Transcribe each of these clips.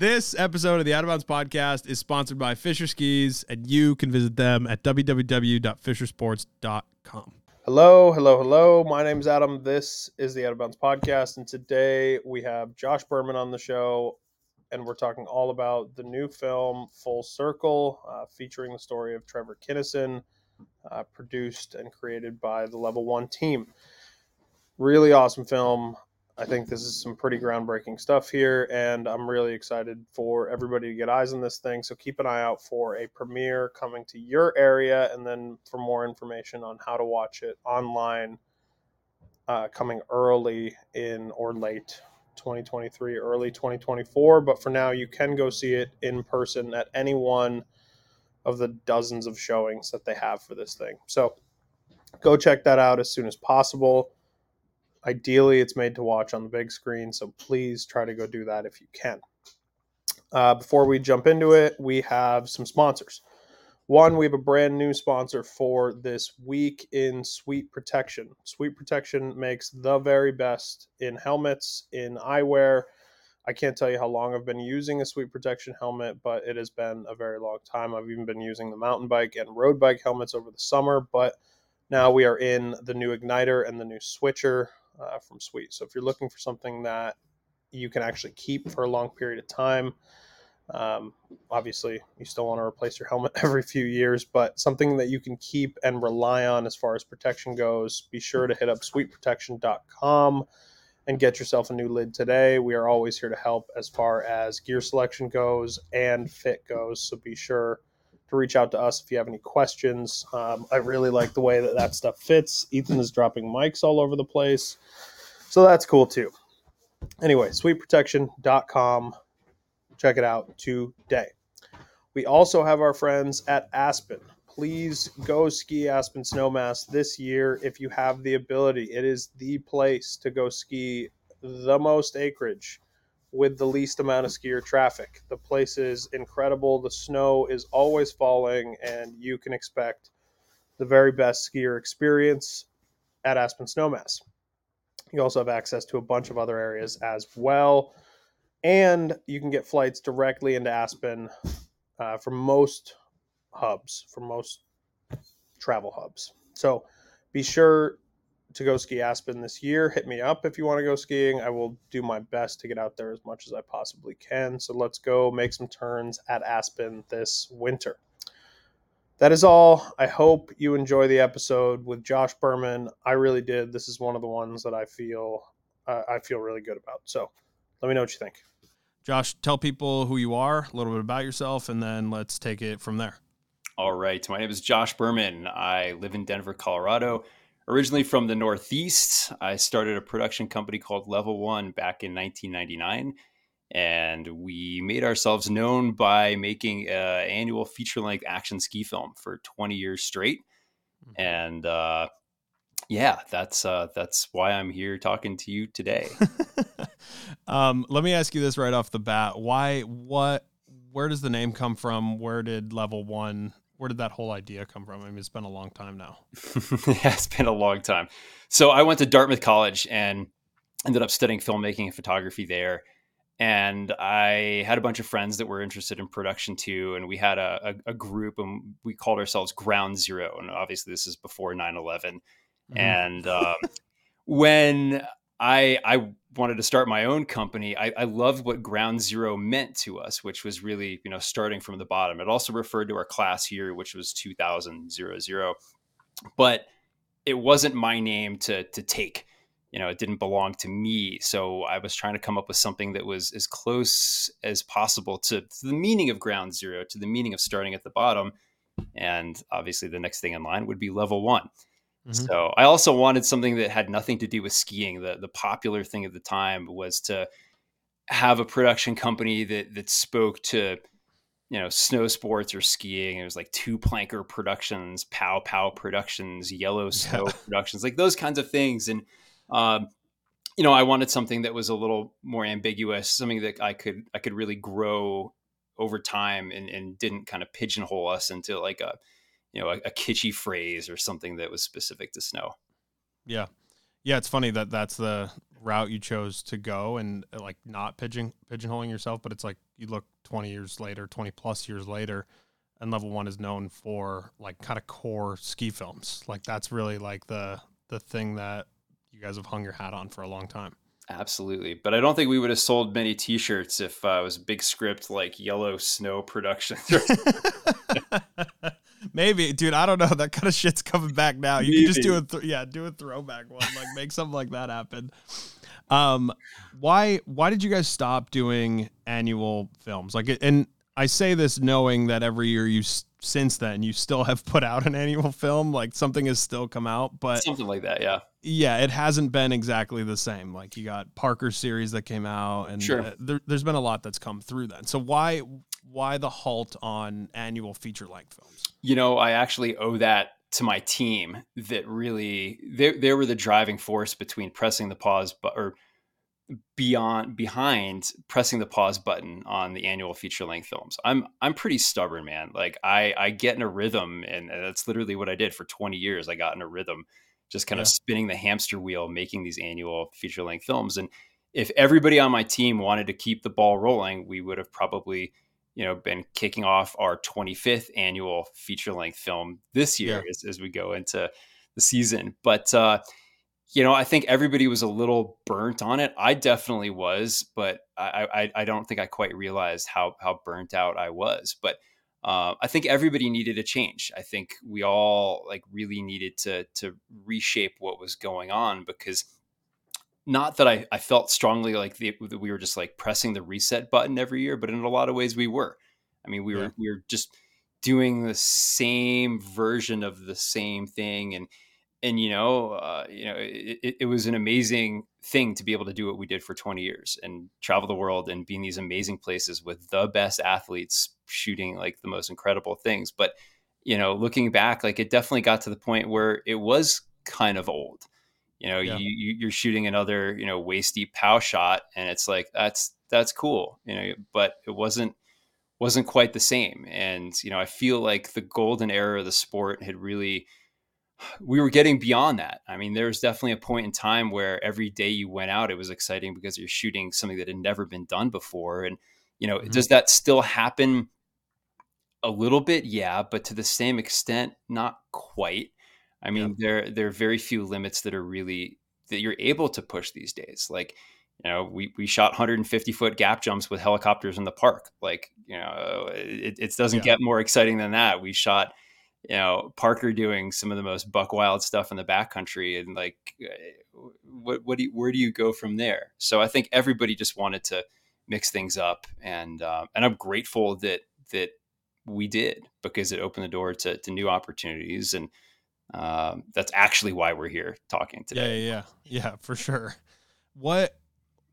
This episode of the Out of Bounds podcast is sponsored by Fischer Skis, and you can visit them at www.fischersports.com. Hello, hello, hello. My name is Adam. This is the Out of Bounds podcast, and today we have Josh Berman on the show, and we're talking all about the new film Full Circle, uh, featuring the story of Trevor Kennison, uh, produced and created by the Level One team. Really awesome film. I think this is some pretty groundbreaking stuff here, and I'm really excited for everybody to get eyes on this thing. So keep an eye out for a premiere coming to your area, and then for more information on how to watch it online, uh, coming early in or late 2023, early 2024. But for now, you can go see it in person at any one of the dozens of showings that they have for this thing. So go check that out as soon as possible Ideally, it's made to watch on the big screen, so please try to go do that if you can. Uh, before we jump into it, we have some sponsors. One, we have a brand new sponsor for this week in Sweet Protection. Sweet Protection makes the very best in helmets, in eyewear. I can't tell you how long I've been using a Sweet Protection helmet, but it has been a very long time. I've even been using the mountain bike and road bike helmets over the summer, but now we are in the new Igniter and the new Switcher uh, from Sweet. So if you're looking for something that you can actually keep for a long period of time, um, obviously you still want to replace your helmet every few years, but something that you can keep and rely on as far as protection goes, be sure to hit up sweetprotection.com and get yourself a new lid today. We are always here to help as far as gear selection goes and fit goes. So be sure to reach out to us if you have any questions. Um, I really like the way that that stuff fits. Ethan is dropping mics all over the place. So that's cool too. Anyway, sweetprotection.com. Check it out today. We also have our friends at Aspen. Please go ski Aspen Snowmass this year if you have the ability. It is the place to go ski the most acreage with the least amount of skier traffic. The place is incredible. The snow is always falling, and you can expect the very best skier experience at Aspen Snowmass. You also have access to a bunch of other areas as well. And you can get flights directly into Aspen uh, from most hubs, from most travel hubs. So be sure to go ski Aspen this year, hit me up if you want to go skiing. I will do my best to get out there as much as I possibly can. So let's go make some turns at Aspen this winter. That is all. I hope you enjoy the episode with Josh Berman. I really did. This is one of the ones that I feel uh, I feel really good about. So let me know what you think. Josh, tell people who you are, a little bit about yourself, and then let's take it from there. All right. My name is Josh Berman. I live in Denver, Colorado originally from the Northeast. I started a production company called Level One back in 1999. And we made ourselves known by making an annual feature length action ski film for 20 years straight. Mm-hmm. And uh, yeah, that's uh, that's why I'm here talking to you today. um, let me ask you this right off the bat: Why? What? Where does the name come from? Where did Level One where did that whole idea come from? I mean, it's been a long time now. yeah, it's been a long time. So I went to Dartmouth College and ended up studying filmmaking and photography there. And I had a bunch of friends that were interested in production too. And we had a, a, a group and we called ourselves Ground Zero. And obviously, this is before 9 11. Mm-hmm. And um, when I I wanted to start my own company. I, I loved what Ground Zero meant to us, which was really you know starting from the bottom. It also referred to our class year, which was 2000 but it wasn't my name to to take. You know, it didn't belong to me. So I was trying to come up with something that was as close as possible to, to the meaning of Ground Zero, to the meaning of starting at the bottom. And obviously, the next thing in line would be level one. Mm-hmm. So I also wanted something that had nothing to do with skiing. The the popular thing at the time was to have a production company that that spoke to you know snow sports or skiing. It was like two planker productions, pow pow productions, yellow snow yeah. productions, like those kinds of things. And um, you know, I wanted something that was a little more ambiguous, something that I could I could really grow over time and, and didn't kind of pigeonhole us into like a you know a, a kitschy phrase or something that was specific to snow. Yeah, yeah. It's funny that that's the route you chose to go and uh, like not pigeon pigeonholing yourself, but it's like you look 20 years later, 20 plus years later, and level one is known for like kind of core ski films. Like that's really like the the thing that you guys have hung your hat on for a long time. Absolutely. But I don't think we would have sold many t-shirts if uh, it was big script like Yellow Snow Productions. Maybe, dude. I don't know. That kind of shit's coming back now. You Maybe. can just do a th- yeah, do a throwback one, like make something like that happen. Um, why why did you guys stop doing annual films? Like, and I say this knowing that every year you since then you still have put out an annual film, like something has still come out, but something like that, yeah. Yeah, it hasn't been exactly the same. Like you got Parker series that came out, and sure. uh, there, has been a lot that's come through then. So why why the halt on annual feature length films? You know, I actually owe that to my team that really they they were the driving force between pressing the pause but or beyond behind pressing the pause button on the annual feature length films. I'm I'm pretty stubborn, man. Like I I get in a rhythm and that's literally what I did for 20 years. I got in a rhythm just kind yeah. of spinning the hamster wheel making these annual feature length films and if everybody on my team wanted to keep the ball rolling, we would have probably you know been kicking off our 25th annual feature length film this year yeah. as, as we go into the season. But uh you know, I think everybody was a little burnt on it. I definitely was, but I, I, I don't think I quite realized how how burnt out I was. But uh, I think everybody needed a change. I think we all like really needed to to reshape what was going on because not that I, I felt strongly like the, we were just like pressing the reset button every year, but in a lot of ways we were. I mean, we yeah. were we were just doing the same version of the same thing and and you know, uh, you know, it, it, was an amazing thing to be able to do what we did for 20 years and travel the world and be in these amazing places with the best athletes shooting like the most incredible things. But you know, looking back, like it definitely got to the point where it was kind of old. You know, yeah. you, you're shooting another, you know, waist deep pow shot, and it's like that's that's cool, you know, but it wasn't wasn't quite the same. And you know, I feel like the golden era of the sport had really we were getting beyond that. I mean, there was definitely a point in time where every day you went out, it was exciting because you're shooting something that had never been done before. And, you know, mm-hmm. does that still happen a little bit? Yeah, but to the same extent, not quite. I mean, yeah. there there are very few limits that are really that you're able to push these days. Like, you know, we we shot 150 foot gap jumps with helicopters in the park. Like, you know, it, it doesn't yeah. get more exciting than that. We shot you know Parker doing some of the most buck wild stuff in the backcountry, and like, uh, what what do you, where do you go from there? So I think everybody just wanted to mix things up, and uh, and I'm grateful that that we did because it opened the door to, to new opportunities, and um, that's actually why we're here talking today. Yeah, yeah, yeah, yeah, for sure. What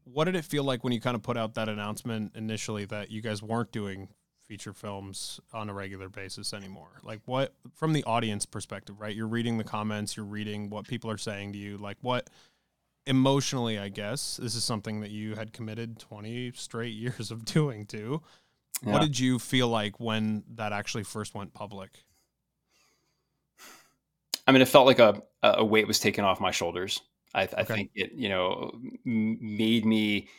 what did it feel like when you kind of put out that announcement initially that you guys weren't doing feature films on a regular basis anymore. Like what from the audience perspective, right? You're reading the comments, you're reading what people are saying to you. Like what emotionally, I guess, this is something that you had committed 20 straight years of doing too. Yeah. What did you feel like when that actually first went public? I mean, it felt like a, a weight was taken off my shoulders. I, I okay. think it, you know, made me,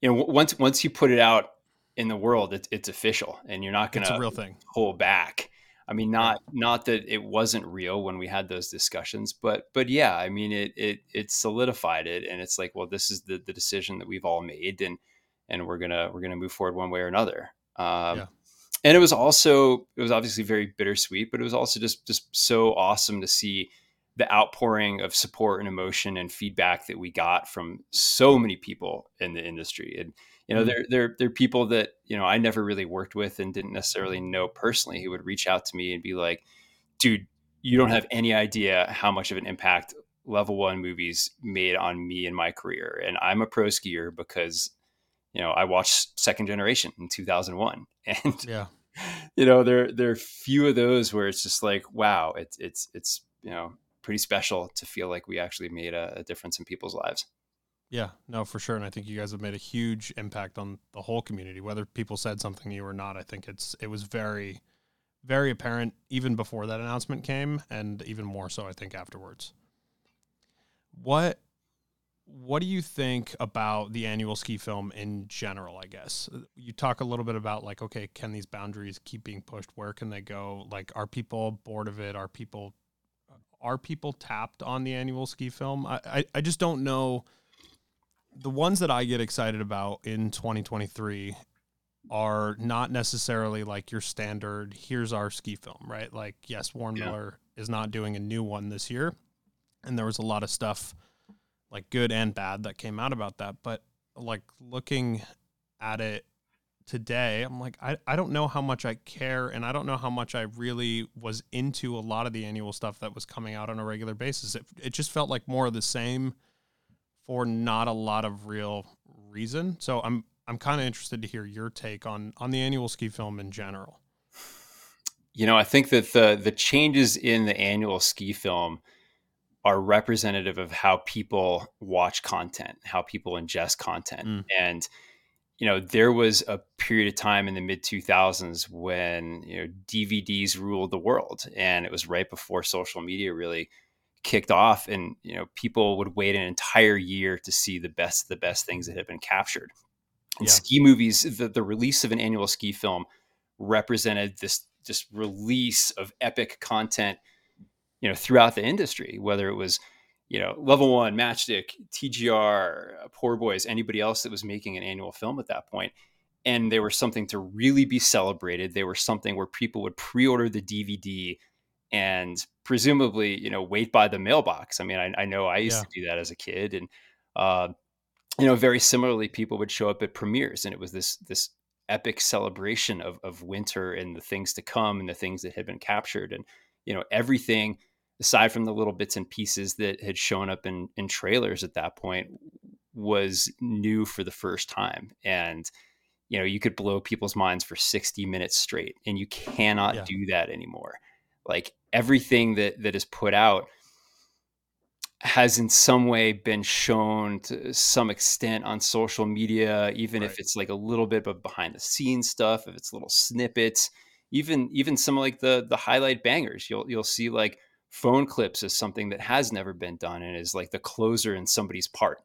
you know, once once you put it out in the world, it's, it's official, and you're not going to real thing pull back. I mean, not not that it wasn't real when we had those discussions, but but yeah, I mean, it it it solidified it, and it's like, well, this is the the decision that we've all made, and and we're gonna we're gonna move forward one way or another. Um, yeah. And it was also it was obviously very bittersweet, but it was also just just so awesome to see the outpouring of support and emotion and feedback that we got from so many people in the industry. And you know, mm-hmm. they're they're they're people that you know I never really worked with and didn't necessarily know personally who would reach out to me and be like, "Dude, you don't have any idea how much of an impact level one movies made on me and my career." And I'm a pro skier because you know I watched Second Generation in 2001, and yeah, you know there there are few of those where it's just like, wow, it's it's it's you know pretty special to feel like we actually made a, a difference in people's lives. Yeah, no, for sure. And I think you guys have made a huge impact on the whole community, whether people said something to you or not. I think it's it was very, very apparent even before that announcement came, and even more so, I think, afterwards. What what do you think about the annual ski film in general i guess? You talk a little bit about like okay can these boundaries keep being pushed? Where can they go? Like are people bored of it? Are people are people tapped on the annual ski film? I i, I just don't know. The ones that i get excited about in 2023 are not necessarily like your standard here's our ski film right? Like yes warren Yeah. miller is not doing a new one this year and there was a lot of stuff like good and bad that came out about that but like looking at it today i'm like I, I don't know how much i care and i don't know how much i really was into a lot of the annual stuff that was coming out on a regular basis. It, it just felt like more of the same for not a lot of real reason. So i'm i'm kind of interested to hear your take on on the annual ski film in general. You know, I think that the the changes in the annual ski film are representative of how people watch content, how people ingest content. Mm. And you know, there was a period of time in the mid 2000s when, you know, DVDs ruled the world and it was right before social media really kicked off and, you know, people would wait an entire year to see the best the best things that had been captured. And Yeah. ski movies, the, the release of an annual ski film represented this just release of epic content, you know, throughout the industry, whether it was, you know, level one, Matchstick, TGR, uh, Poor Boyz, anybody else that was making an annual film at that. And they were something to really be celebrated. They were something where people would pre-order the DVD and presumably, you know, wait by the mailbox. I mean, I, I know I used Yeah. to do that as a kid, and uh, you know, very similarly, people would show up at premieres, and it was this this epic celebration of of winter and the things to come and the things that had been captured, and you know, everything aside from the little bits and pieces that had shown up in in trailers at that point was new for the first time, and you know, you could blow people's minds for 60 minutes straight, and you cannot Yeah. do that anymore. Like everything that that is put out has in some way been shown to some extent on social media even if it's like a little bit of behind the scenes stuff if it's little snippets even even some like the the highlight bangers you'll you'll see like phone clips as something that has never been done and is like the closer in somebody's part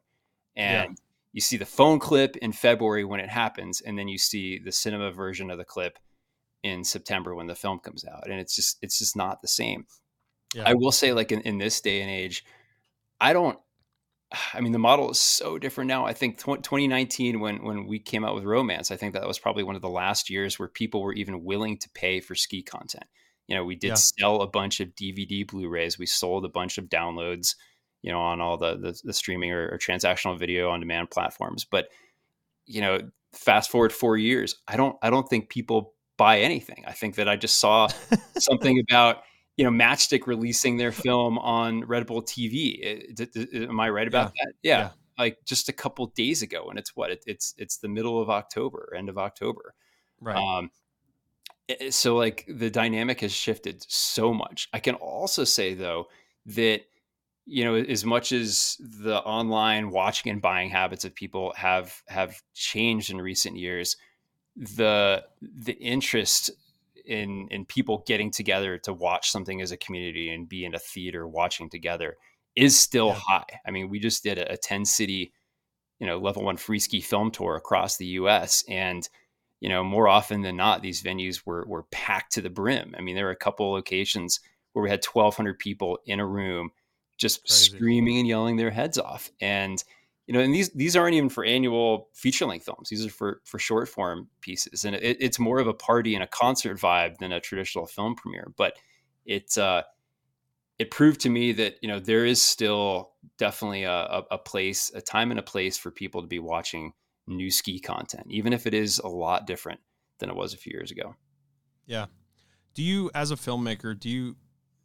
Yeah. and you see the phone clip in February when it happens and then you see the cinema version of the clip in September when the film comes out and it's just it's just not the same yeah I will say, like in, in this day and age, I don't. I mean, the model is so different now. I think tw- 2019, when when we came out with Romance, I think that was probably one of the last years where people were even willing to pay for ski content. You know, we did Yeah. sell a bunch of DVD Blu-rays. We sold a bunch of downloads. You know, on all the the, the streaming or, or transactional video on demand platforms. But you know, fast forward four years, I don't I don't think people buy anything. I think that I just saw something about you know Matchstick releasing their film on Red Bull TV. Eh, d- d- Am I right about that? Yeah. Yeah. like just a couple days ago, and it's what it, it's it's the middle of October, end of October. right Um, so like the dynamic has shifted so much. I can also say though that you know as much as the online watching and buying habits of people have have changed in recent years, the the interest in in people getting together to watch something as a community and be in a theater watching together is still Yeah. high. I mean, we just did a, a 10 city, you know, level one free ski film tour across the US. And, you know, more often than not, these venues were were packed to the brim. I mean, there were a couple locations where we had 1,200 people in a room just Crazy. screaming and yelling their heads off. And, you know, and these these aren't even for annual feature length films. These are for for short form pieces, and it, it's more of a party and a concert vibe than a traditional film premiere. But it uh, it proved to me that you know there is still definitely a, a place, a time and a place for people to be watching new ski content, even if it is a lot different than it was a few years ago. Yeah. Do you, as a filmmaker, do you,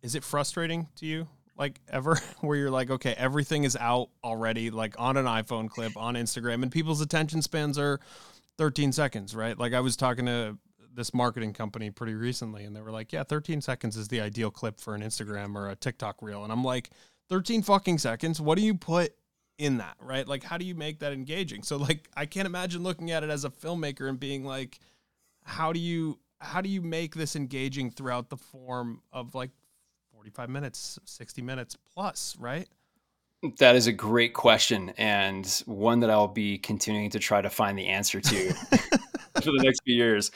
is it frustrating to you, like ever, where you're like, okay, everything is out already, like on an iPhone clip, on Instagram, and people's attention spans are 13 seconds, right? Like I was talking to this marketing company pretty recently, and they were like, yeah, 13 seconds is the ideal clip for an Instagram or a TikTok reel. And I'm like, 13 fucking seconds? What do you put in that, right? Like, how do you make that engaging? So, like, I can't imagine looking at it as a filmmaker and being like, how do you how do you make this engaging throughout the form of like 45 minutes 60 minutes plus right That is a great question and one that I'll be continuing to try to find the answer to for the next few years.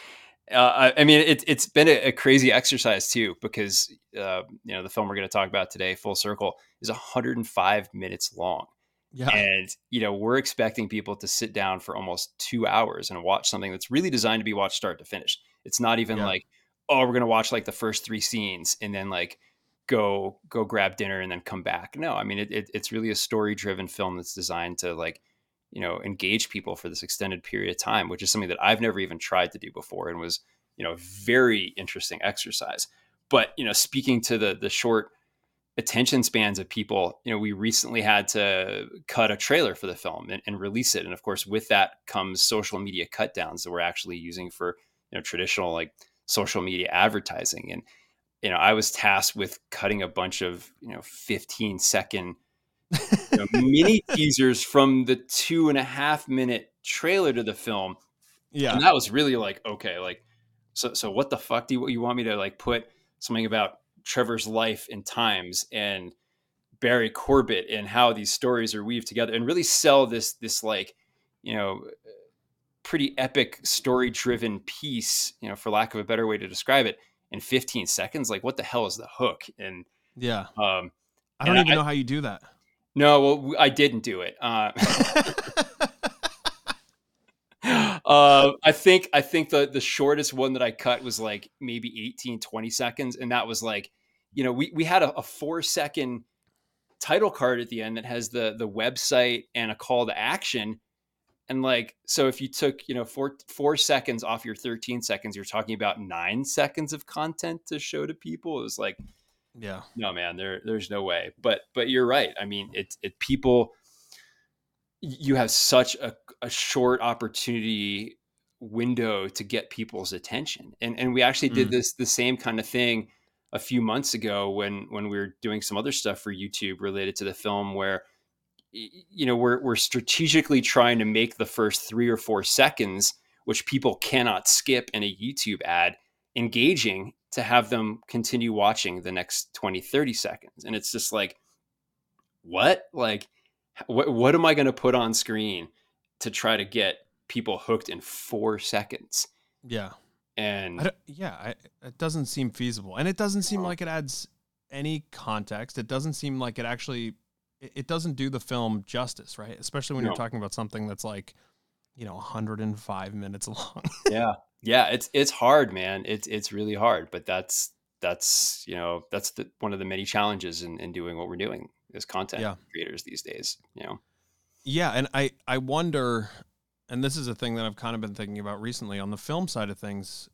Uh, I, I, mean, it, has been a, a, crazy exercise too, because uh, you know the film we're going to talk about today, Full Circle, is 105 minutes long. Yeah. And you know we're expecting people to sit down for almost two hours and watch something that's really designed to be watched start to finish. It's not even yeah. like, oh, we're going to watch like the first three scenes and then like go go grab dinner and then come back. No, I mean it, it, it's really a story driven film that's designed to like you know engage people for this extended period of time, which is something that I've never even tried to do before and was you know a very interesting exercise. But you know, speaking to the the short attention spans of people, you know, we recently had to cut a trailer for the film and, and release it, and of course, with that comes social media cut downs that we're actually using for you know traditional like social media advertising and you know, I was tasked with cutting a bunch of, you know, 15 second you know, mini teasers from the two and a half minute trailer to the film. Yeah. And that was really like, okay, like, so, so what the fuck do you, you want me to like put something about Trevor's life and times and Barry Corbett and how these stories are weaved together and really sell this, this like, you know, pretty epic story driven piece, you know, for lack of a better way to describe it in 15 seconds like what the hell is the hook? And yeah. um i don't even I, know how you do that. No well i didn't do it. Uh, uh, i think i think the the shortest one that i cut was like maybe 18 20 seconds and that was like you know we we had a, a four second title card at the end that has the the website and a call to action and like, so if you took, you know, four four seconds off your 13 seconds, you're talking about nine seconds of content to show to people. It was like, yeah, no, man, there there's no way. But but you're right. I mean, it's it people you have such a, a short opportunity window to get people's attention. And and we actually did mm. this the same kind of thing a few months ago when when we were doing some other stuff for YouTube related to the film where you know we're we're strategically trying to make the first 3 or 4 seconds which people cannot skip in a YouTube ad engaging to have them continue watching the next 20 30 seconds. And it's just like what? Like what what am I going to put on screen to try to get people hooked in 4 seconds? Yeah and yeah I, it doesn't seem feasible and it doesn't seem like it adds any context it doesn't seem like it actually it doesn't do the film justice, right? Especially when no. you're talking about something that's like, you know, 105 minutes long. yeah. Yeah, it's it's hard, man. It's it's really hard, but that's that's, you know, that's the one of the many challenges in, in doing what we're doing as content yeah. creators these days, you know. Yeah, and I I wonder and this is a thing that I've kind of been thinking about recently on the film side of things.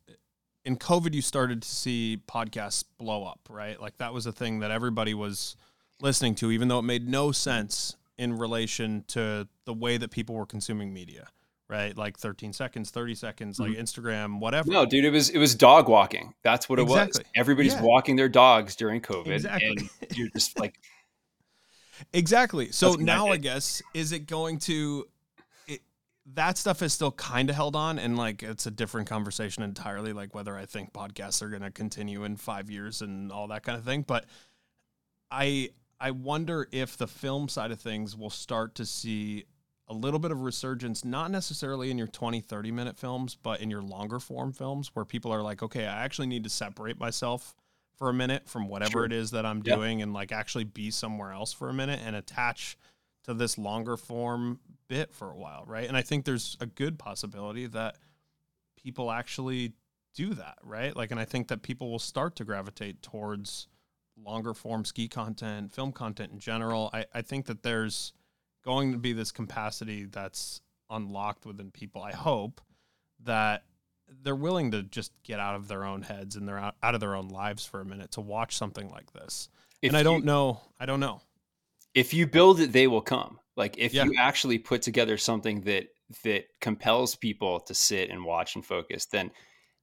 In COVID, you started to see podcasts blow up, right? Like that was a thing that everybody was listening to, even though it made no sense in relation to the way that people were consuming media right? Like 13 seconds, 30 seconds, like mm-hmm. Instagram, whatever. No, dude, it was it was dog walking. That's what it exactly. was. Everybody's yeah. walking their dogs during COVID. Exactly. And you're just like Exactly. So now I guess is it going to it, that stuff is still kind of held on and like it's a different conversation entirely like whether I think podcasts are going to continue in 5 years and all that kind of thing, but I I wonder if the film side of things will start to see a little bit of resurgence, not necessarily in your 20, 30 minute films, but in your longer form films where people are like, okay, I actually need to separate myself for a minute from whatever sure. it is that I'm doing and like actually be somewhere else for a minute and attach to this longer form bit for a while, right? And I think there's a good possibility that people actually do that, right? Like, and I think that people will start to gravitate towards longer form ski content, film content in general. I, I think that there's going to be this capacity that's unlocked within people. I hope that they're willing to just get out of their own heads and they're out, out of their own lives for a minute to watch something like this. If and I don't know. I don't know. If you build it, they will come. Like if yeah. you actually put together something that that compels people to sit and watch and focus, then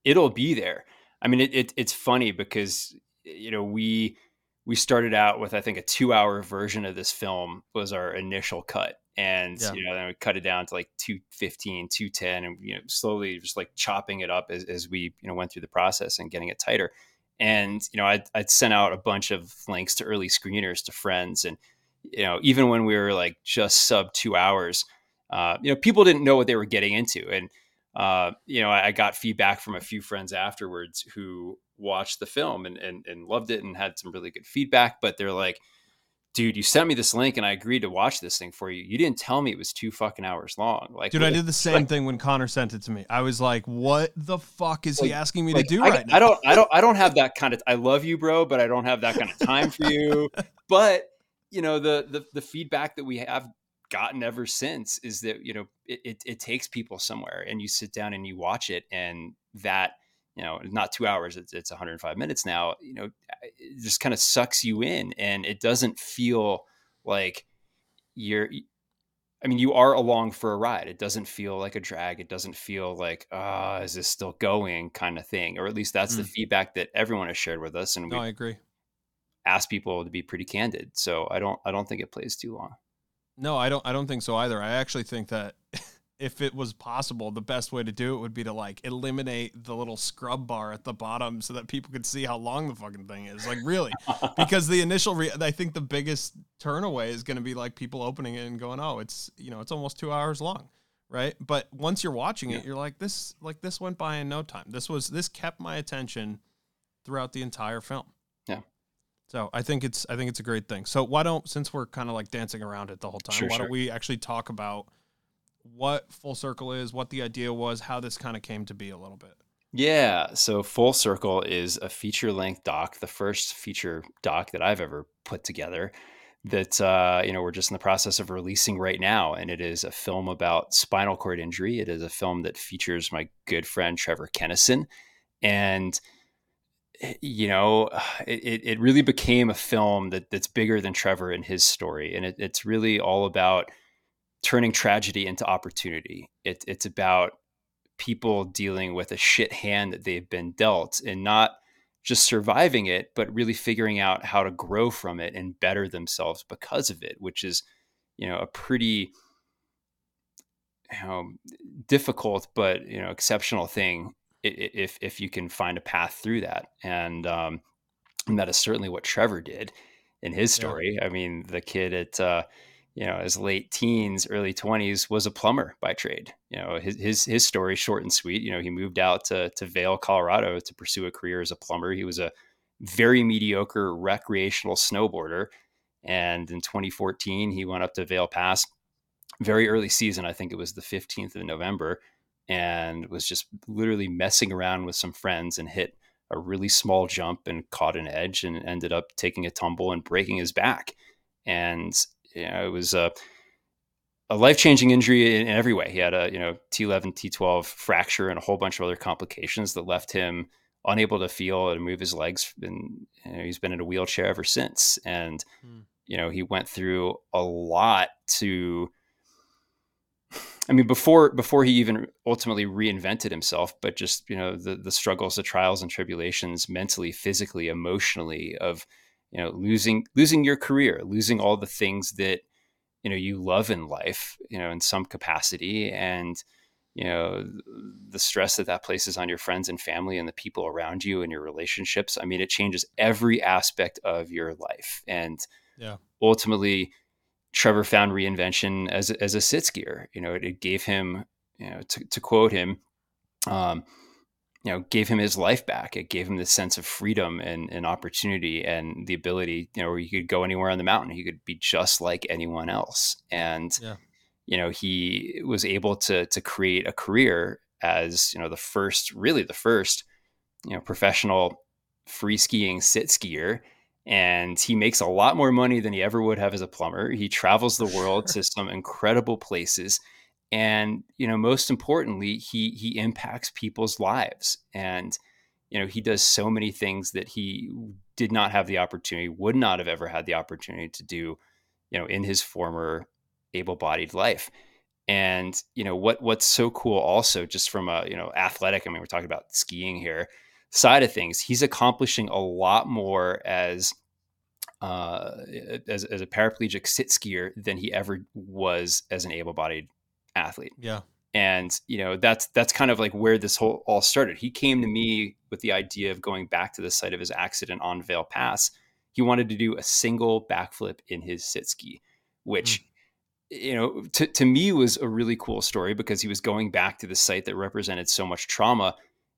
it'll be there. I mean, it, it it's funny because you know we we started out with i think a two hour version of this film was our initial cut and yeah. you know then we cut it down to like 215 210 and you know slowly just like chopping it up as, as we you know went through the process and getting it tighter and you know I'd, I'd sent out a bunch of links to early screeners to friends and you know, even when we were like just sub two hours, uh, you know, people didn't know what they were getting into. And, uh, you know, I, I, got feedback from a few friends afterwards who watched the film and, and, and loved it and had some really good feedback, but they're like, dude, you sent me this link and I agreed to watch this thing for you. You didn't tell me it was two fucking hours long. Like, dude, I did the same like, thing when Connor sent it to me. I was like, what the fuck is like, he asking me like, to do I, right now? I don't, I don't, I don't have that kind of, I love you, bro, but I don't have that kind of time for you. But you know, the, the, the feedback that we have gotten ever since is that, you know, it, it, it takes people somewhere and you sit down and you watch it and that, you know, not two hours, it's, it's 105 minutes now, you know, it just kind of sucks you in and it doesn't feel like you're, I mean, you are along for a ride. It doesn't feel like a drag. It doesn't feel like, ah, uh, is this still going kind of thing? Or at least that's mm. the feedback that everyone has shared with us. And we no, I agree. Ask people to be pretty candid. So I don't, I don't think it plays too long. No, I don't, I don't think so either. I actually think that if it was possible, the best way to do it would be to like eliminate the little scrub bar at the bottom so that people could see how long the fucking thing is. Like really, because the initial, re- I think the biggest turn away is going to be like people opening it and going, "Oh, it's you know, it's almost two hours long." Right, but once you're watching it, you're like this. Like this went by in no time. This was this kept my attention throughout the entire film. So I think it's I think it's a great thing. So why don't since we're kind of like dancing around it the whole time, sure, why sure. don't we actually talk about what Full Circle is, what the idea was, how this kind of came to be a little bit. Yeah, so Full Circle is a feature length doc, the first feature doc that I've ever put together. That uh, you know we're just in the process of releasing right now, and it is a film about spinal cord injury. It is a film that features my good friend Trevor Kennison, and Eh, you know it, it really became a film that that's bigger than Trevor and his story, and it, it's really all about turning tragedy into opportunity. It, it's about people dealing with a shit hand that they've been dealt and not just surviving it, but really figuring out how to grow from it and better themselves because of it, which is, you know, a pretty you know, difficult but you know exceptional thing if if you can find a path through that. And um, and that is certainly what Trevor did in his story. Yeah. I mean, the kid at uh, you know, his late teens, early 20s, was a plumber by trade. You know, his his his story short and sweet. You know, he moved out to to Vail, Colorado to pursue a career as a plumber. He was a very mediocre recreational snowboarder. And in 2014, he went up to Vail Pass, very early season. I think it was the 15th of November, and was just literally messing around with some friends and hit a really small jump and caught an edge and ended up taking a tumble and breaking his back. And you know, it was a, a life changing injury in, every way. He had a you know T11, T12 fracture and a whole bunch of other complications that left him unable to feel and move his legs. And you know, he's been in a wheelchair ever since. And hmm. you know, he went through a lot to. I mean, before before he even ultimately reinvented himself, but just you know the the struggles, the trials and tribulations, mentally, physically, emotionally, of you know losing losing your career losing all the things that you know you love in life you know in some capacity. And you know the stress that that places on your friends and family and the people around you and your relationships i mean it changes every aspect of your life. And yeah. ultimately trevor found reinvention as, as a sit skier you know it, it gave him you know to, to quote him um, you know gave him his life back. It gave him the sense of freedom and, and opportunity and the ability you know where he could go anywhere on the mountain. He could be just like anyone else. And yeah. you know he was able to to create a career as you know the first really the first you know professional free skiing sit skier and he makes a lot more money than he ever would have as a plumber. He travels the world to some incredible places and you know most importantly he he impacts people's lives. And you know he does so many things that he did not have the opportunity would not have ever had the opportunity to do you know in his former able-bodied life. And you know what what's so cool also just from a you know athletic i mean we're talking about skiing here side of things he's accomplishing a lot more as uh, as, as a paraplegic sit skier than he ever was as an able-bodied athlete. Yeah. And you know that's that's kind of like where this whole all started. He came to me with the idea of going back to the site of his accident on Vail Pass. he wanted to do a single backflip in his sit ski, which mm you know, to, to me was a really cool story because he was going back to the site that represented so much trauma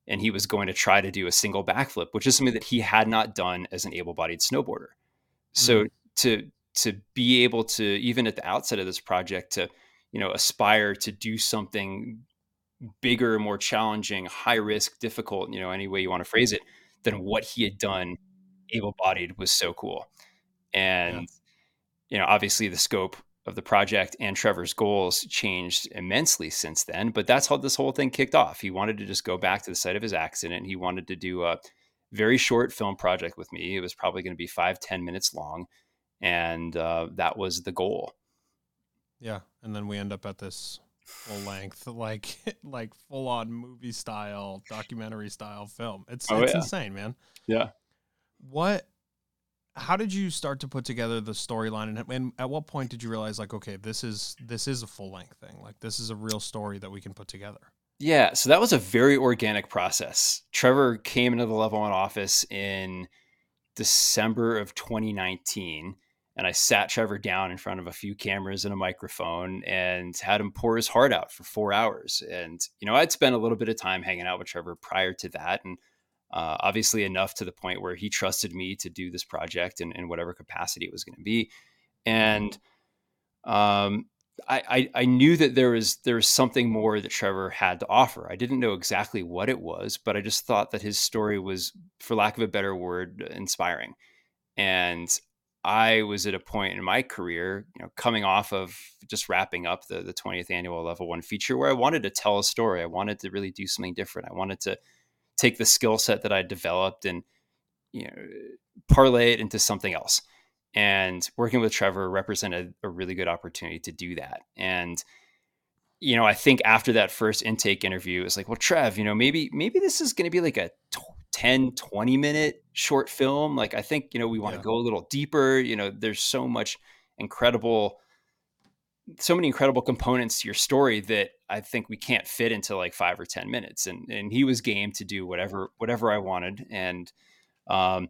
and he was going to try to do a single backflip, which is something that he had not done as an able-bodied snowboarder. So mm to to be able to even at the outset of this project to you know aspire to do something bigger, more challenging, high risk, difficult, you know, any way you want to phrase it, than what he had done able-bodied was so cool. And yeah. you know, obviously the scope of the project and Trevor's goals changed immensely since then. But that's how this whole thing kicked off. He wanted to just go back to the site of his accident. He wanted to do a very short film project with me. It was probably going to be five, ten minutes long. And uh, that was the goal. Yeah. And then we end up at this full length, like like full on movie style, documentary style film. It's oh, it's yeah. insane, man. Yeah. What how did you start to put together the storyline and, and, at what point did you realize like okay this is this is a full length thing like this is a real story that we can put together? Yeah so that was a very organic process. Trevor came into the level one office in december of 2019 and i sat trevor down in front of a few cameras and a microphone and had him pour his heart out for four hours. And you know i'd spent a little bit of time hanging out with trevor prior to that and uh, obviously enough to the point where he trusted me to do this project in, in whatever capacity it was going to be. And um, I, I, I, knew that there was there was something more that Trevor had to offer. I didn't know exactly what it was, but I just thought that his story was, for lack of a better word, inspiring. And I was at a point in my career, you know, coming off of just wrapping up the the 20th annual Level One feature, where I wanted to tell a story. I wanted to really do something different. I wanted to take the skill set that I developed and you know parlay it into something else. And working with Trevor represented a really good opportunity to do that. And you know, I think after that first intake interview, it's like, well, Trev, you know, maybe maybe this is going to be like a 10, 20 minute short film. Like I think, you know, we want to yeah. go a little deeper. You know, there's so much incredible so many incredible components to your story that I think we can't fit into like five or ten minutes. And and he was game to do whatever whatever I wanted. And um,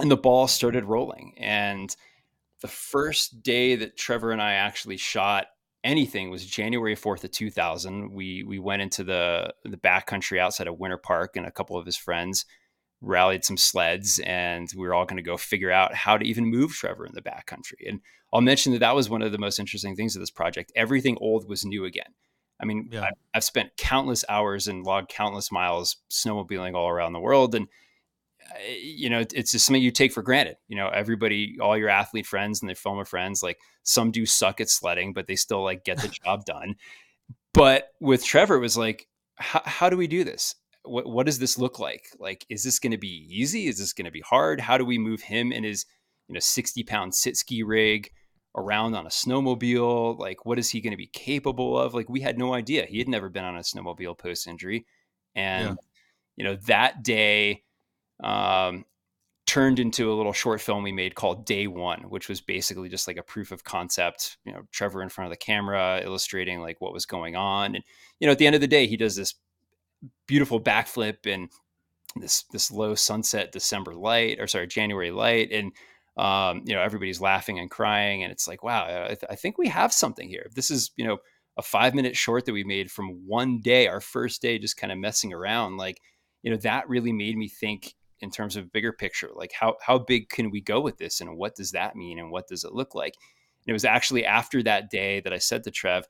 and the ball started rolling. And the first day that Trevor and I actually shot anything was January 4th of 2000. We we went into the the backcountry outside of Winter Park and a couple of his friends rallied some sleds and we were all going to go figure out how to even move Trevor in the backcountry. And I'll mention that that was one of the most interesting things of this project. Everything old was new again. I mean, yeah. I've spent countless hours and logged countless miles snowmobiling all around the world. And, uh, you know, it's just something you take for granted. You know, everybody, all your athlete friends and their filmer friends, like some do suck at sledding, but they still like get the job done. But with Trevor, it was like, how do we do this? what what does this look like? Like, is this going to be easy? Is this going to be hard? How do we move him in his you know 60 pound sit ski rig around on a snowmobile? Like, what is he going to be capable of? Like, we had no idea. He had never been on a snowmobile post injury, and yeah. you know that day um, turned into a little short film we made called Day One, which was basically just like a proof of concept. You know, Trevor in front of the camera illustrating like what was going on, and you know, at the end of the day, he does this beautiful backflip and this this low sunset December light or sorry January light and um, you know everybody's laughing and crying and it's like wow I, th- I, think we have something here. This is you know a five minute short that we made from one day our first day just kind of messing around like you know that really made me think in terms of bigger picture like how how big can we go with this and what does that mean and what does it look like? And it was actually after that day that I said to Trev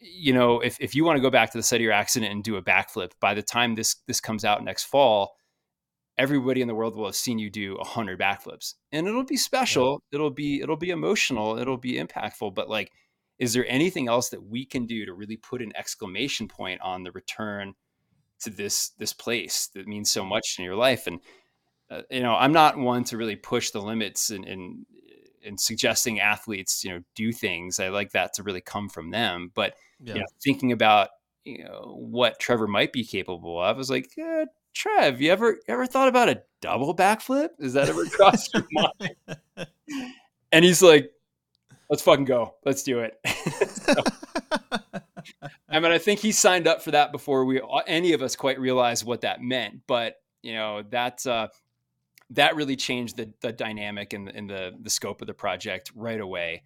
you know, if, if you want to go back to the site of your accident and do a backflip, by the time this this comes out next fall, everybody in the world will have seen you do a hundred backflips, and it'll be special. Yeah. It'll be it'll be emotional. It'll be impactful. But like, is there anything else that we can do to really put an exclamation point on the return to this this place that means so much in your life? And uh, you know, I'm not one to really push the limits and, and and suggesting athletes, you know, do things. I like that to really come from them. But yeah. you know, thinking about you know what Trevor might be capable of, I was like, yeah, Trev, you ever ever thought about a double backflip? Is that ever crossed your mind? And he's like, let's fucking go. Let's do it. so, I mean, I think he signed up for that before we any of us quite realized what that meant. But you know, that's uh, that really changed the, the dynamic and, and the, the scope of the project right away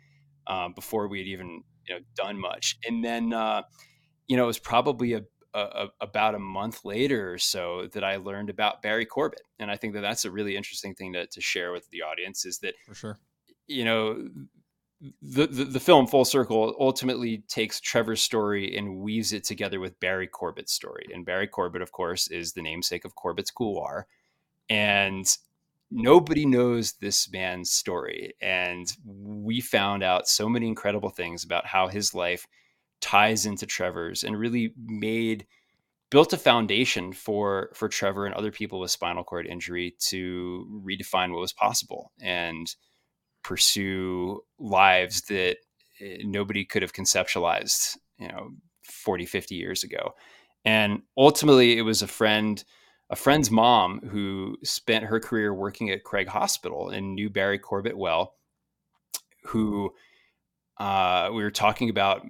um, before we had even you know done much. And then uh, you know it was probably a, a, about a month later or so that I learned about Barry Corbett. and I think that that's a really interesting thing to, to share with the audience. Is that for sure? You know, the, the, the film Full Circle ultimately takes Trevor's story and weaves it together with Barry Corbett's story. And Barry Corbett, of course, is the namesake of Corbett's Couloir. And nobody knows this man's story. And we found out so many incredible things about how his life ties into Trevor's and really made built a foundation for for Trevor and other people with spinal cord injury to redefine what was possible and pursue lives that eh, nobody could have conceptualized, you know, 40, 50 years ago. And ultimately it was a friend a friend's mom who spent her career working at Craig Hospital and knew Barry Corbet well, who uh, we were talking about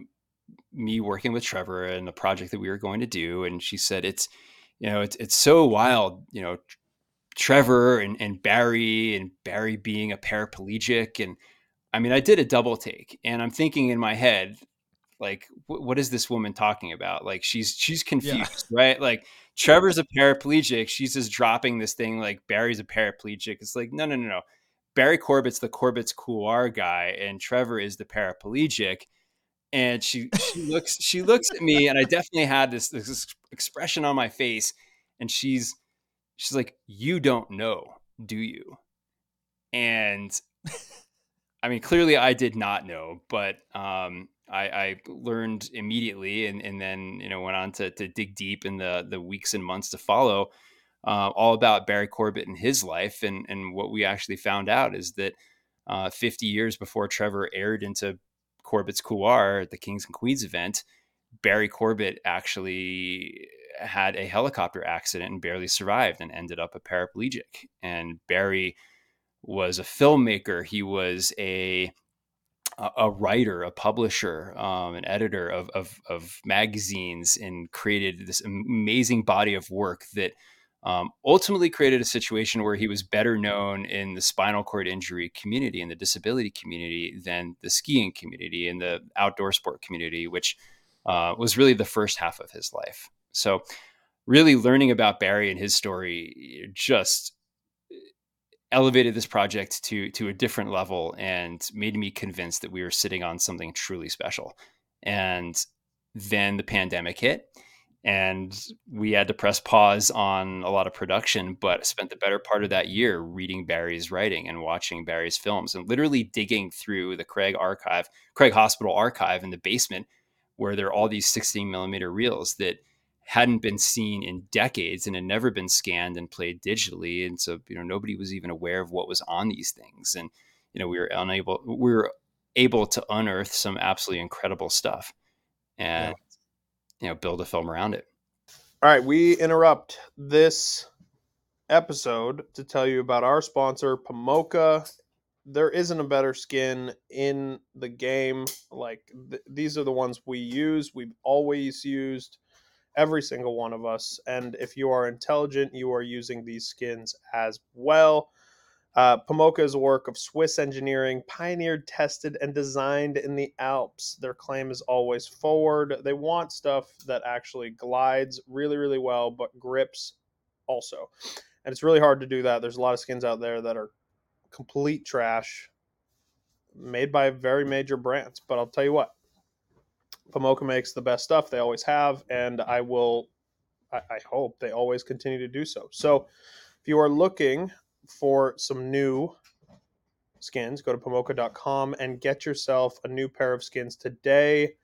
me working with Trevor and the project that we were going to do. And she said, it's, you know, it's, it's so wild, you know, Trevor and, and Barry and Barry being a paraplegic. And I mean, I did a double take and I'm thinking in my head, like, what is this woman talking about? Like she's, she's confused, yeah. right? Like Trevor's a paraplegic. She's just dropping this thing like Barry's a paraplegic. It's like, no, no, no, no. Barry Corbet's the Corbet's Couloir guy, and Trevor is the paraplegic. And she she looks she looks at me, and I definitely had this this expression on my face, and she's she's like, "You don't know, do you?" And I mean, clearly I did not know, but um, I, I, learned immediately and, and then you know went on to, to dig deep in the the weeks and months to follow uh, all about Barry Corbet and his life and and what we actually found out is that uh, 50 years before Trevor aired into Corbet's Couloir the Kings and Queens event, Barry Corbet actually had a helicopter accident and barely survived and ended up a paraplegic. And Barry was a filmmaker. He was a a writer, a publisher, um, an editor of, of, of, magazines, and created this amazing body of work that um, ultimately created a situation where he was better known in the spinal cord injury community and the disability community than the skiing community and the outdoor sport community, which uh, was really the first half of his life. So, really learning about Barry and his story just elevated this project to to a different level and made me convinced that we were sitting on something truly special. And then the pandemic hit and we had to press pause on a lot of production but spent the better part of that year reading barry's writing and watching barry's films and literally digging through the craig archive craig hospital archive in the basement where there are all these 16 millimeter reels that hadn't been seen in decades and had never been scanned and played digitally. And so you know nobody was even aware of what was on these things. And you know we were unable we were able to unearth some absolutely incredible stuff. And. You know build a film around it all right we interrupt this episode to tell you about our sponsor Pomoca there isn't a better skin in the game like th- these are the ones we use we've always used every single one of us. And if you are intelligent, you are using these skins as well. Uh, is a work of Swiss engineering, pioneered, tested, and designed in the Alps. Their claim is always forward. They want stuff that actually glides really, really well, but grips also. And it's really hard to do that. There's a lot of skins out there that are complete trash, made by very major brands. But I'll tell you what, Pomoca makes the best stuff. They always have, and I will. I, I hope they always continue to do so. So, if you are looking for some new skins, go to pomoca.com and get yourself a new pair of skins today.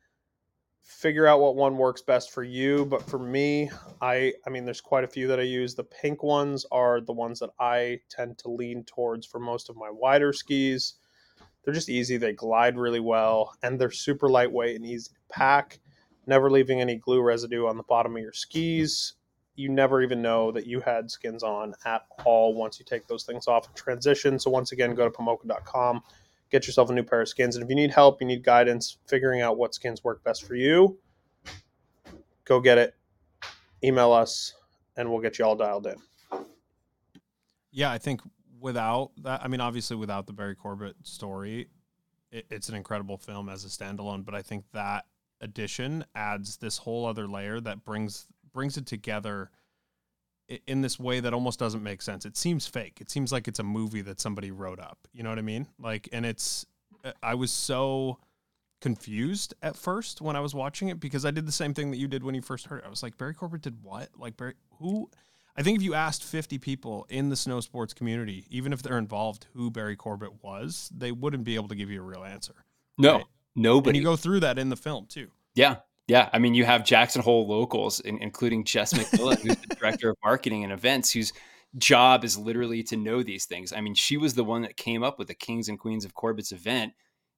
Figure out what one works best for you, but for me, I I mean there's quite a few that I use. The pink ones are the ones that I tend to lean towards for most of my wider skis. They're just easy. They glide really well, and they're super lightweight and easy to pack, never leaving any glue residue on the bottom of your skis. You never even know that you had skins on at all once you take those things off and transition. So once again, go to pomoca.com, get yourself a new pair of skins. And if you need help, you need guidance figuring out what skins work best for you, go get it. Email us, and we'll get you all dialed in. Yeah, I think without that, I mean, obviously, without the Barry Corbet story, it, it's an incredible film as a standalone. But I think that addition adds this whole other layer that brings brings it together in this way that almost doesn't make sense. It seems fake. It seems like it's a movie that somebody wrote up. You know what I mean? Like, and it's uh, I was so confused at first when I was watching it because I did the same thing that you did when you first heard it. I was like, Barry Corbet did what? Like Barry who I think if you asked 50 people in the snow sports community, even if they're involved, who Barry Corbet was, they wouldn't be able to give you a real answer. No, Right. And nobody. you go through that in the film too. Yeah. Yeah. I mean, you have Jackson Hole locals, in, including Jess McMillan, who's the director of marketing and events, whose job is literally to know these things. I mean, she was the one that came up with the Kings and Queens of Corbet's event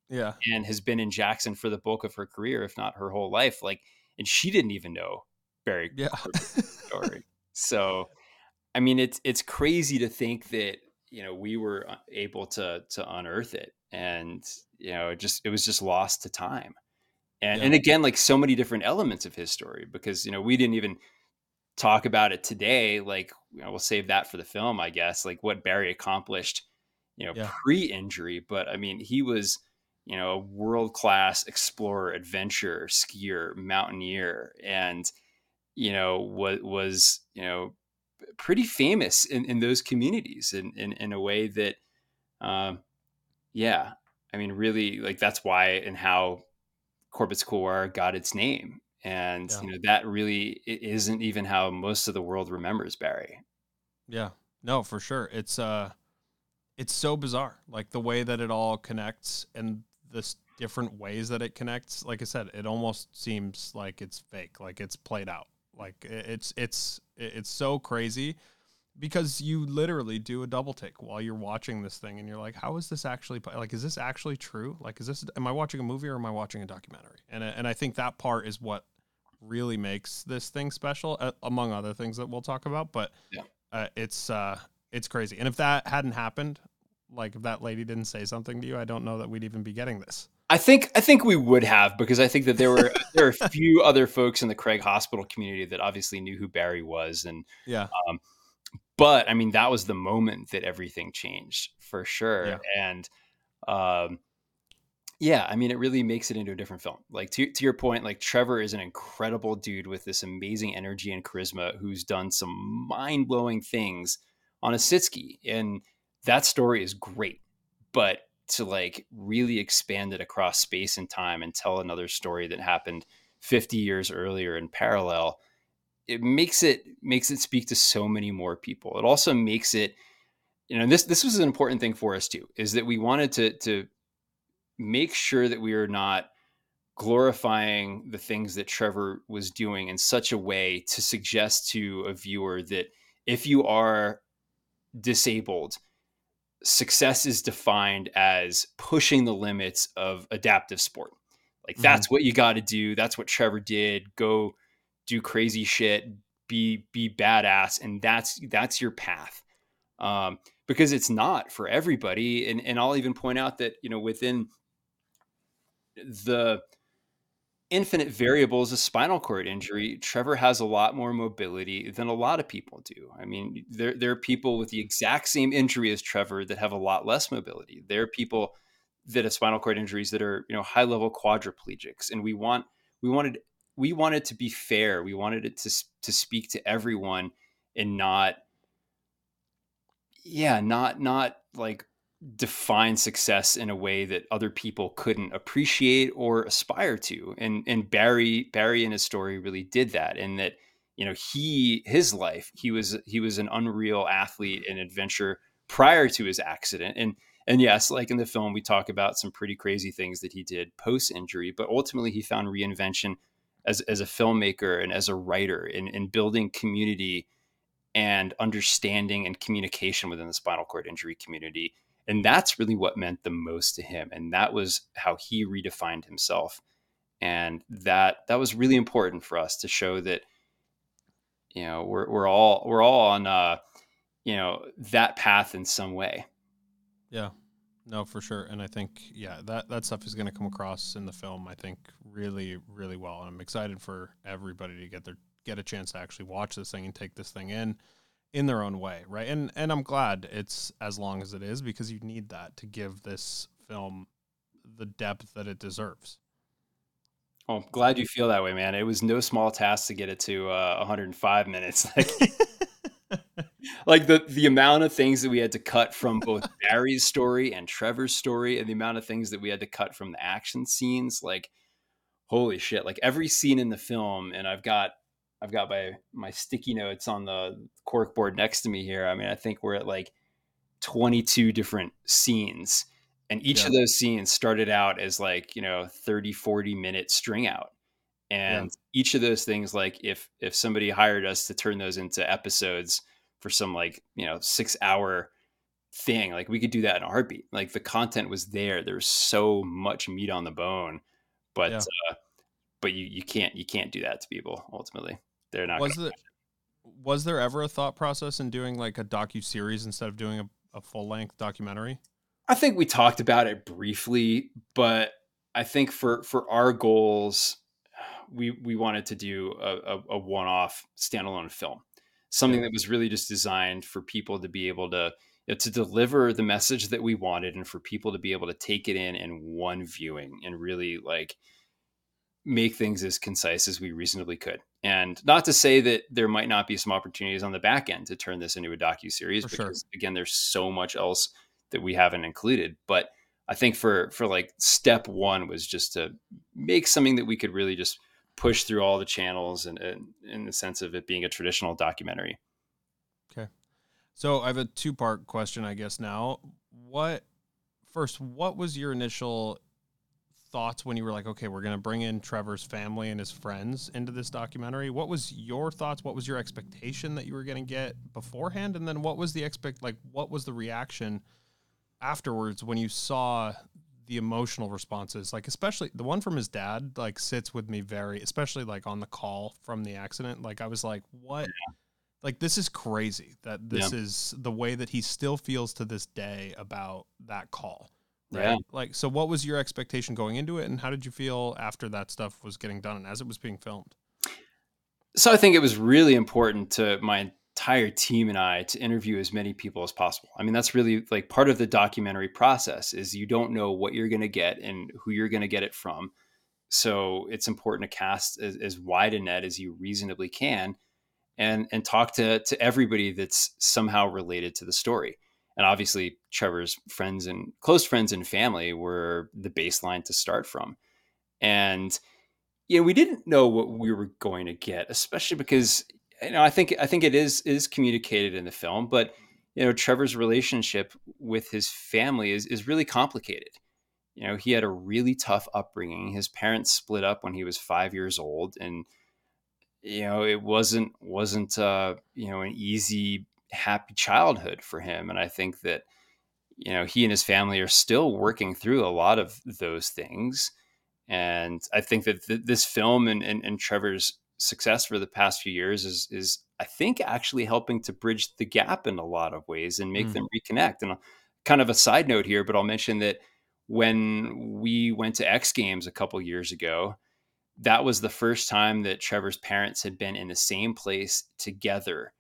Yeah. and has been in Jackson for the bulk of her career, if not her whole life. Like, and she didn't even know Barry Yeah. story. so, I mean, it's it's crazy to think that you know we were uh, able to to unearth it, and you know, it just it was just lost to time. And Yeah. and again, like so many different elements of his story, because you know we didn't even talk about it today. Like, you know, we'll save that for the film, I guess. Like what Barry accomplished, you know, Yeah. pre-injury. But I mean, he was you know a world-class explorer, adventurer, skier, mountaineer, and you know was was you know pretty famous in, in those communities in, in in a way that um yeah i mean really like that's why and how Corbet's Couloir got its name and Yeah. you know that really isn't even how most of the world remembers barry Yeah. No, for sure. It's uh it's so bizarre. Like the way that it all connects and this different ways that it connects. Like I said, it almost seems like it's fake, like it's played out. Like it's it's it's so crazy because you literally do a double take while you're watching this thing and you're like how is this actually like is this actually true? Like is this am i watching a movie or am i watching a documentary? And I- and i think that part is what really makes this thing special uh, among other things that we'll talk about but Yeah. uh, it's uh it's crazy. And if that hadn't happened like if that lady didn't say something to you i don't know that we'd even be getting this. I think I think we would have because I think that there were there are a few other folks in the Craig Hospital community that obviously knew who Barry was, and yeah but I mean that was the moment that everything changed for sure. Yeah. And um, yeah, I mean it really makes it into a different film. Like to to your point, like Trevor is an incredible dude with this amazing energy and charisma who's done some mind blowing things on a Sitski. and that story is great. But to like really expand it across space and time and tell another story that happened 50 years earlier in parallel it makes it makes it speak to so many more people. It also makes it you know this this was an important thing for us too is that we wanted to to make sure that we are not glorifying the things that Trevor was doing in such a way to suggest to a viewer that if you are disabled success is defined as pushing the limits of adaptive sport. Like Mhm. that's what you got to do. That's what Trevor did. Go do crazy shit be be badass and that's that's your path. Um because it's not for everybody and and I'll even point out that you know within the infinite variables of spinal cord injury Trevor has a lot more mobility than a lot of people do. I mean there there are people with the exact same injury as Trevor that have a lot less mobility. There are people that have spinal cord injuries that are you know high level quadriplegics and we want we wanted we wanted to be fair. We wanted it to to speak to everyone and not yeah not not like define success in a way that other people couldn't appreciate or aspire to and and Barry Barry in his story really did that and that you know he his life he was he was an unreal athlete and adventure prior to his accident and and yes like in the film we talk about some pretty crazy things that he did post injury but ultimately he found reinvention as as a filmmaker and as a writer in in building community and understanding and communication within the spinal cord injury community. And that's really what meant the most to him. And that was how he redefined himself. And that that was really important for us to show that you know we're we're all we're all on uh you know that path in some way. Yeah, no, for sure. And I think, yeah, that, that stuff is going to come across in the film, I think, really, really well. And I'm excited for everybody to get their get a chance to actually watch this thing and take this thing in in their own way, right? And and I'm glad it's as long as it is because you need that to give this film the depth that it deserves. Oh, I'm glad you feel that way, man. It was no small task to get it to uh, 105 minutes. Like, like the the amount of things that we had to cut from both Barry's story and Trevor's story, and the amount of things that we had to cut from the action scenes. Like, holy shit! Like every scene in the film, and I've got I've got my my sticky notes on the cork board next to me here. I mean, I think we're at like 22 different scenes and each yeah. of those scenes started out as like you know 30 40 minute string out and yeah. each of those things like if if somebody hired us to turn those into episodes for some like you know six hour thing like we could do that in a heartbeat. Like the content was there. There's so much meat on the bone but yeah. uh, but you you can't you can't do that to people ultimately. They're not was it was there ever a thought process in doing like a docu series instead of doing a, a full length documentary? I think we talked about it briefly, but I think for for our goals, we we wanted to do a, a, a one off standalone film, something that was really just designed for people to be able to you know, to deliver the message that we wanted, and for people to be able to take it in in one viewing and really like make things as concise as we reasonably could. And not to say that there might not be some opportunities on the back end to turn this into a docu series, because sure. again, there's so much else that we haven't included. But I think for for like step one was just to make something that we could really just push through all the channels and, and in the sense of it being a traditional documentary. Okay. So I have a two part question, I guess now. What first, what was your initial thoughts when you were like, okay, we're going to bring in Trevor's family and his friends into this documentary? What was your thoughts? What was your expectation that you were going to get beforehand? And then what was the expect, like, what was the reaction afterwards when you saw the emotional responses like especially the one from his dad like sits with me very especially like on the call from the accident like i was like what yeah. like this is crazy that this yeah. is the way that he still feels to this day about that call right yeah. like so what was your expectation going into it and how did you feel after that stuff was getting done and as it was being filmed so i think it was really important to my entire team and I to interview as many people as possible. I mean, that's really like part of the documentary process is you don't know what you're going to get and who you're going to get it from. So it's important to cast as, as, wide a net as you reasonably can and and talk to to everybody that's somehow related to the story. And obviously Trevor's friends and close friends and family were the baseline to start from. And you know, we didn't know what we were going to get, especially because you know, I think I think it is is communicated in the film, but you know, Trevor's relationship with his family is is really complicated. You know, he had a really tough upbringing. His parents split up when he was five years old, and you know, it wasn't wasn't uh, you know an easy, happy childhood for him. And I think that you know he and his family are still working through a lot of those things. And I think that th- this film and, and, and Trevor's success for the past few years is is I think actually helping to bridge the gap in a lot of ways and make mm. them reconnect. And kind of a side note here, but I'll mention that when we went to X Games a couple years ago, that was the first time that Trevor's parents had been in the same place together.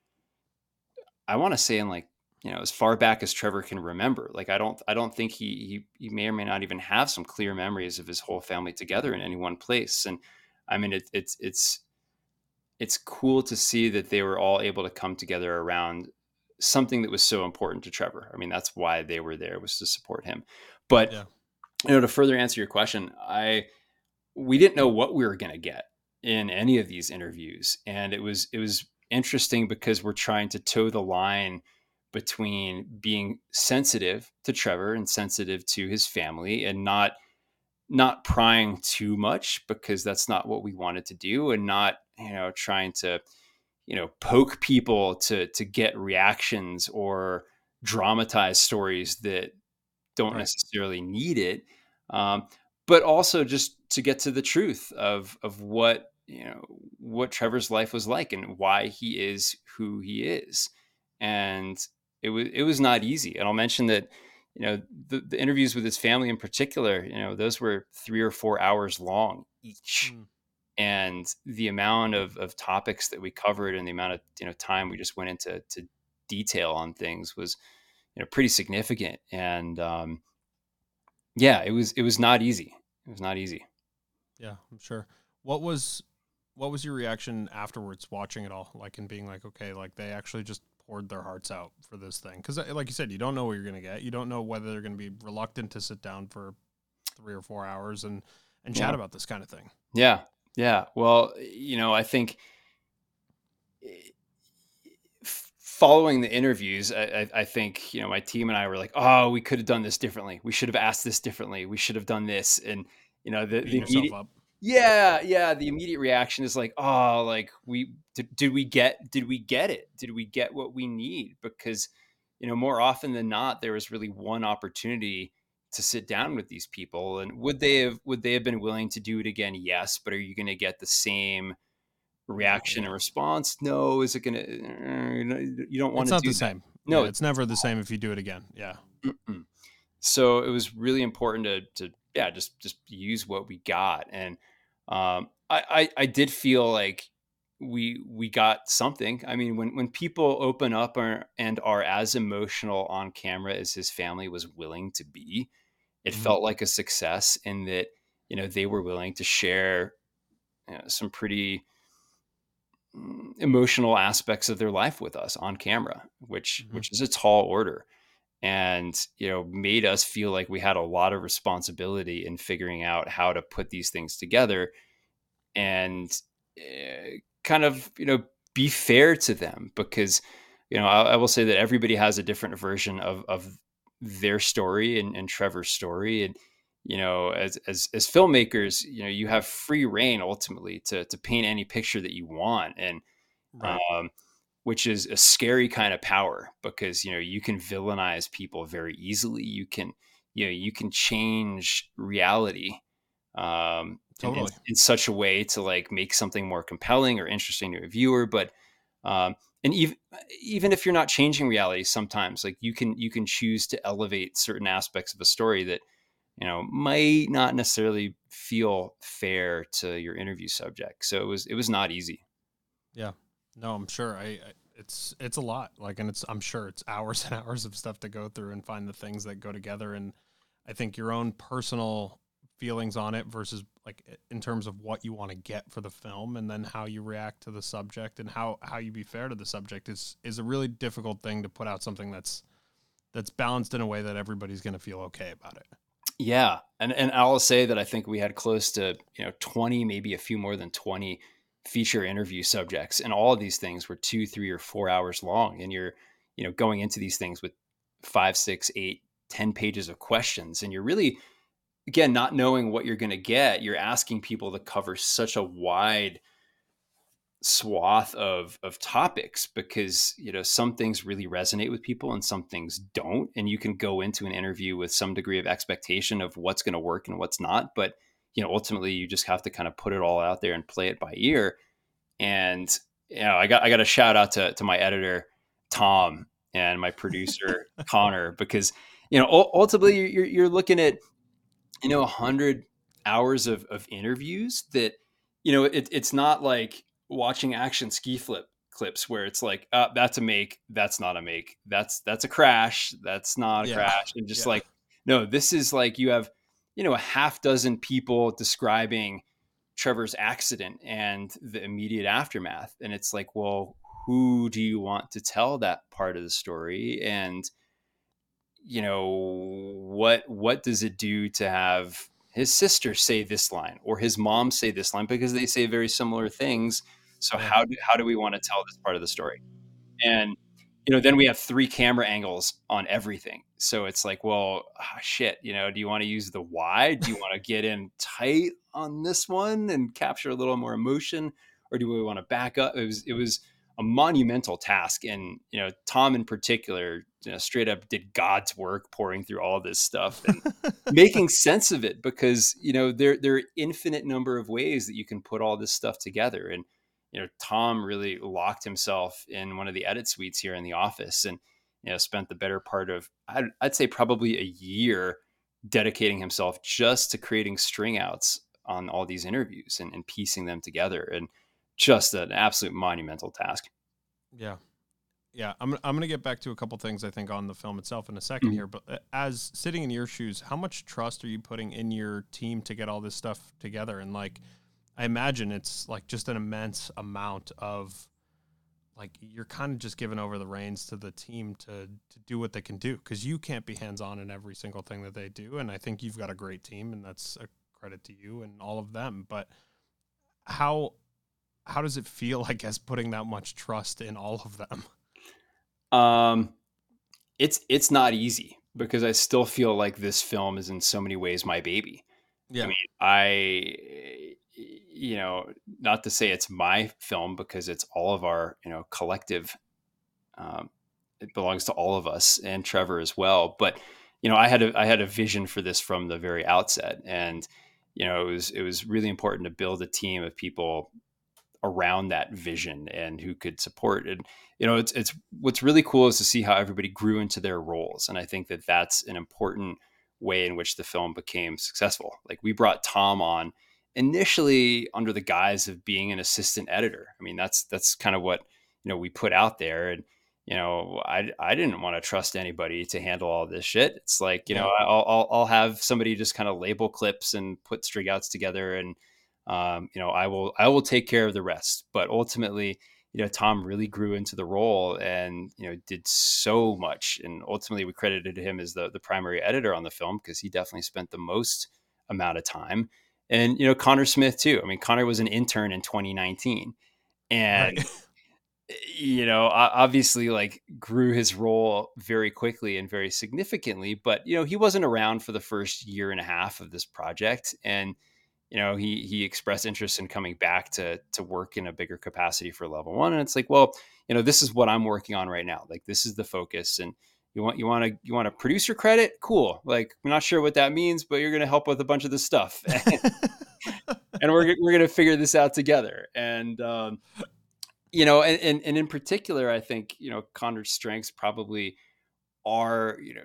I want to say in like you know as far back as Trevor can remember. Like I don't I don't think he he he may or may not even have some clear memories of his whole family together in any one place. And I mean it, it's it's it's cool to see that they were all able to come together around something that was so important to Trevor. I mean, that's why they were there was to support him. But yeah. you know, to further answer your question, I we didn't know what we were going to get in any of these interviews, and it was it was interesting because we're trying to toe the line between being sensitive to Trevor and sensitive to his family and not not prying too much because that's not what we wanted to do and not you know trying to you know poke people to to get reactions or dramatize stories that don't right. necessarily need it um, but also just to get to the truth of of what you know what Trevor's life was like and why he is who he is and it was it was not easy and I'll mention that you know the, the interviews with his family in particular you know those were three or four hours long each mm. And the amount of, of topics that we covered and the amount of you know time we just went into to detail on things was you know pretty significant. And um, yeah it was it was not easy. It was not easy. Yeah i'm sure. What was what was your reaction afterwards watching it all? Like and being like okay like they actually just poured their hearts out for this thing. Because like you said you don't know what you're going to get. You don't know whether they're going to be reluctant to sit down for three or four hours and and chat yeah. about this kind of thing. Yeah yeah well you know i think eh, following the interviews, I, I, think you know my team and I were like, "Oh, we could have done this differently. We should have asked this differently. We should have done this." And you know, the, the immediate, yeah, yeah, the immediate reaction is like, "Oh, like we did, did we get did we get it? Did we get what we need?" Because you know, more often than not, there was really one opportunity to sit down with these people, and would they have would they have been willing to do it again? Yes, but are you going to get the same reaction and response. No, is it gonna? Uh, you don't want it's to. Not the same. No, yeah, it's never the same if you do it again. Yeah. Mm-mm. So it was really important to to yeah just just use what we got, and um, I, I I did feel like we we got something. I mean, when when people open up are, and are as emotional on camera as his family was willing to be, it mm-hmm. felt like a success in that you know they were willing to share you know, some pretty Mm, emotional aspects of their life with us on camera, which mm-hmm. which is a tall order, and you know made us feel like we had a lot of responsibility in figuring out how to put these things together, and uh, kind of you know be fair to them because you know I, I, will say that everybody has a different version of of their story and, and Trevor's story and you know as as as filmmakers you know you have free reign ultimately to to paint any picture that you want and right. um which is a scary kind of power because you know you can villainize people very easily you can you know you can change reality um totally. in, in, such a way to like make something more compelling or interesting to a viewer but um and even even if you're not changing reality sometimes like you can you can choose to elevate certain aspects of a story that you know might not necessarily feel fair to your interview subject. So it was it was not easy. Yeah. No i'm sure. I, I, it's it's a lot. Like and it's i'm sure it's hours and hours of stuff to go through and find the things that go together. And i think your own personal feelings on it versus like in terms of what you want to get for the film and then how you react to the subject and how how you be fair to the subject is is a really difficult thing to put out something that's that's balanced in a way that everybody's going to feel okay about it. Yeah, and and I'll say that I think we had close to you know twenty, maybe a few more than twenty feature interview subjects, and all of these things were two, three, or four hours long, and you're you know going into these things with five, six, eight, ten pages of questions, and you're really again not knowing what you're going to get. You're asking people to cover such a wide swath of of topics because you know some things really resonate with people and some things don't and you can go into an interview with some degree of expectation of what's going to work and what's not but you know ultimately you just have to kind of put it all out there and play it by ear and you know i got i got a shout out to to my editor tom and my producer connor because you know ultimately you're you're looking at you know 100 hours of of interviews that you know it, it's not like watching action ski flip clips where it's like, uh, that's a make, that's not a make, that's that's a crash, that's not a yeah. crash, and just yeah. like, no, this is like you have, you know, a half dozen people describing Trevor's accident and the immediate aftermath, and it's like, well, who do you want to tell that part of the story, and you know, what what does it do to have his sister say this line or his mom say this line because they say very similar things so how do how do we want to tell this part of the story? And you know, then we have three camera angles on everything. So it's like, well, oh, shit, you know, do you want to use the wide? Do you want to get in tight on this one and capture a little more emotion, or do we want to back up? It was it was a monumental task, and you know, Tom in particular, you know, straight up did God's work, pouring through all this stuff and making sense of it because you know there there are infinite number of ways that you can put all this stuff together and you know, Tom really locked himself in one of the edit suites here in the office and, you know, spent the better part of, I'd, I'd say probably a year dedicating himself just to creating string outs on all these interviews and, and piecing them together. And just an absolute monumental task. Yeah. Yeah, I'm I'm gonna get back to a couple things I think on the film itself in a 2nd Mhm. here, but uh, as sitting in your shoes, how much trust are you putting in your team to get all this stuff together? And like, I imagine it's like just an immense amount of like you're kind of just giving over the reins to the team to to do what they can do because you can't be hands on in every single thing that they do, and I think you've got a great team, and that's a credit to you and all of them. But how how does it feel? I guess putting that much trust in all of them. Um, it's it's not easy because I still feel like this film is in so many ways my baby. Yeah. I mean, I, you know, not to say it's my film because it's all of our, you know, collective. Um, it belongs to all of us and Trevor as well. But you know, I had a I had a vision for this from the very outset, and you know, it was it was really important to build a team of people around that vision and who could support it. You know, it's it's what's really cool is to see how everybody grew into their roles, and I think that that's an important way in which the film became successful. Like we brought Tom on initially under the guise of being an assistant editor. I mean, that's that's kind of what you know we put out there, and you know, I I didn't want to trust anybody to handle all this shit. It's like you know, I'll I'll, I'll have somebody just kind of label clips and put string outs together, and um, you know, I will I will take care of the rest. But ultimately, you know, Tom really grew into the role and you know did so much, and ultimately we credited him as the the primary editor on the film because he definitely spent the most amount of time. And you know, Connor Smith too. I mean, Connor was an intern in 2019, and Right. you know, obviously like grew his role very quickly and very significantly, but you know, he wasn't around for the first year and a half of this project and you know, he he expressed interest in coming back to to work in a bigger capacity for level 1 and it's like, well, you know, this is what I'm working on right now. Like this is the focus and you want you want to you want a producer credit? Cool. Like I'm not sure what that means, but you're going to help with a bunch of this stuff. and we're we're gonna figure this out together. And um, you know, and, and and in particular, I think you know Connor's strengths probably are you know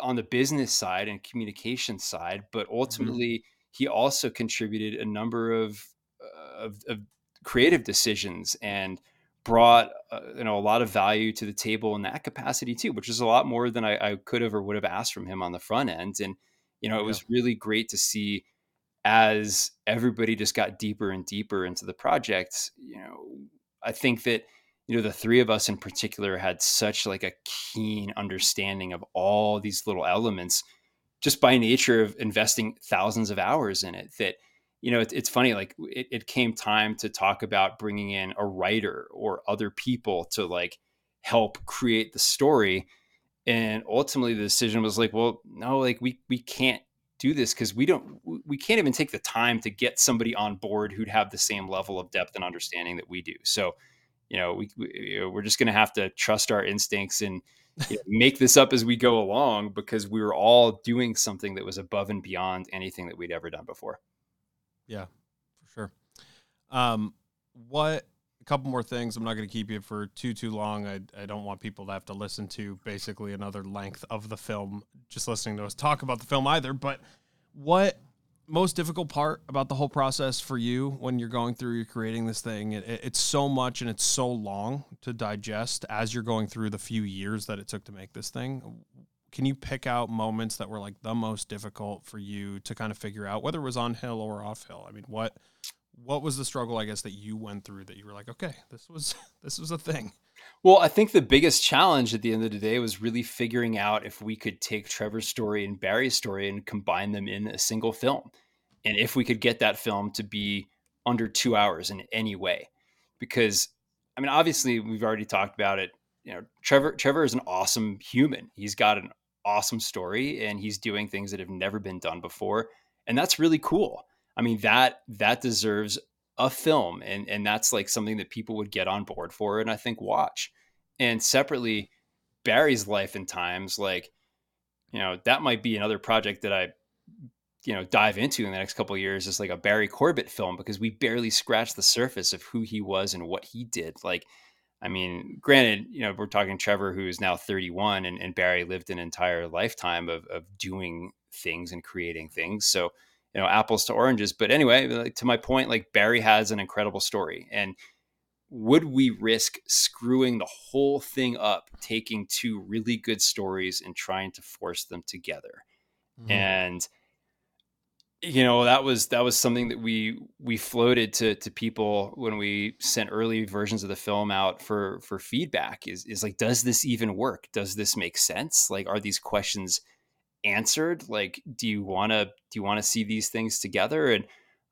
on the business side and communication side, but ultimately he also contributed a number of uh, of, of creative decisions and brought uh, you know a lot of value to the table in that capacity too, which is a lot more than I, I could have or would have asked from him on the front end. And you know, it Yeah. was really great to see as everybody just got deeper and deeper into the project, you know, I think that you know the three of us in particular had such like a keen understanding of all these little elements just by nature of investing thousands of hours in it that you know it, it's funny like it, it came time to talk about bringing in a writer or other people to like help create the story. And ultimately the decision was like well no like we we can't do this because we don't we can't even take the time to get somebody on board who'd have the same level of depth and understanding that we do. So you know we, we we're just going to have to trust our instincts and make this up as we go along because we were all doing something that was above and beyond anything that we'd ever done before Yeah, for sure. Um, what? A couple more things. I'm not going to keep you for too too long. I I don't want people to have to listen to basically another length of the film just listening to us talk about the film either. But what most difficult part about the whole process for you when you're going through you're creating this thing it, it- it's so much and it's so long to digest as you're going through the few years that it took to make this thing. Can you pick out moments that were like the most difficult for you to kind of figure out whether it was on hill or off hill? I mean what what was the struggle i guess that you went through that you were like okay this was this was a thing Well, I think the biggest challenge at the end of the day was really figuring out if we could take Trevor's story and Barry's story and combine them in a single film. And if we could get that film to be under two hours in any way. Because, I mean, obviously, we've already talked about it. You know, Trevor, Trevor is an awesome human. He's got an awesome story and he's doing things that have never been done before. And that's really cool. I mean, that that deserves a film and and that's like something that people would get on board for and I think watch. And separately, Barry's life and times, like, you know, that might be another project that I, you know, dive into in the next couple of years is like a Barry Corbet film because we barely scratched the surface of who he was and what he did. Like, I mean, granted, you know, we're talking Trevor, who is now 31, and, and Barry lived an entire lifetime of, of doing things and creating things. So, you know, apples to oranges. But anyway, like, to my point, like Barry has an incredible story. And would we risk screwing the whole thing up, taking two really good stories and trying to force them together? Mm-hmm. And you know that was that was something that we we floated to to people when we sent early versions of the film out for for feedback is is like does this even work does this make sense like are these questions answered like do you want to do you want to see these things together and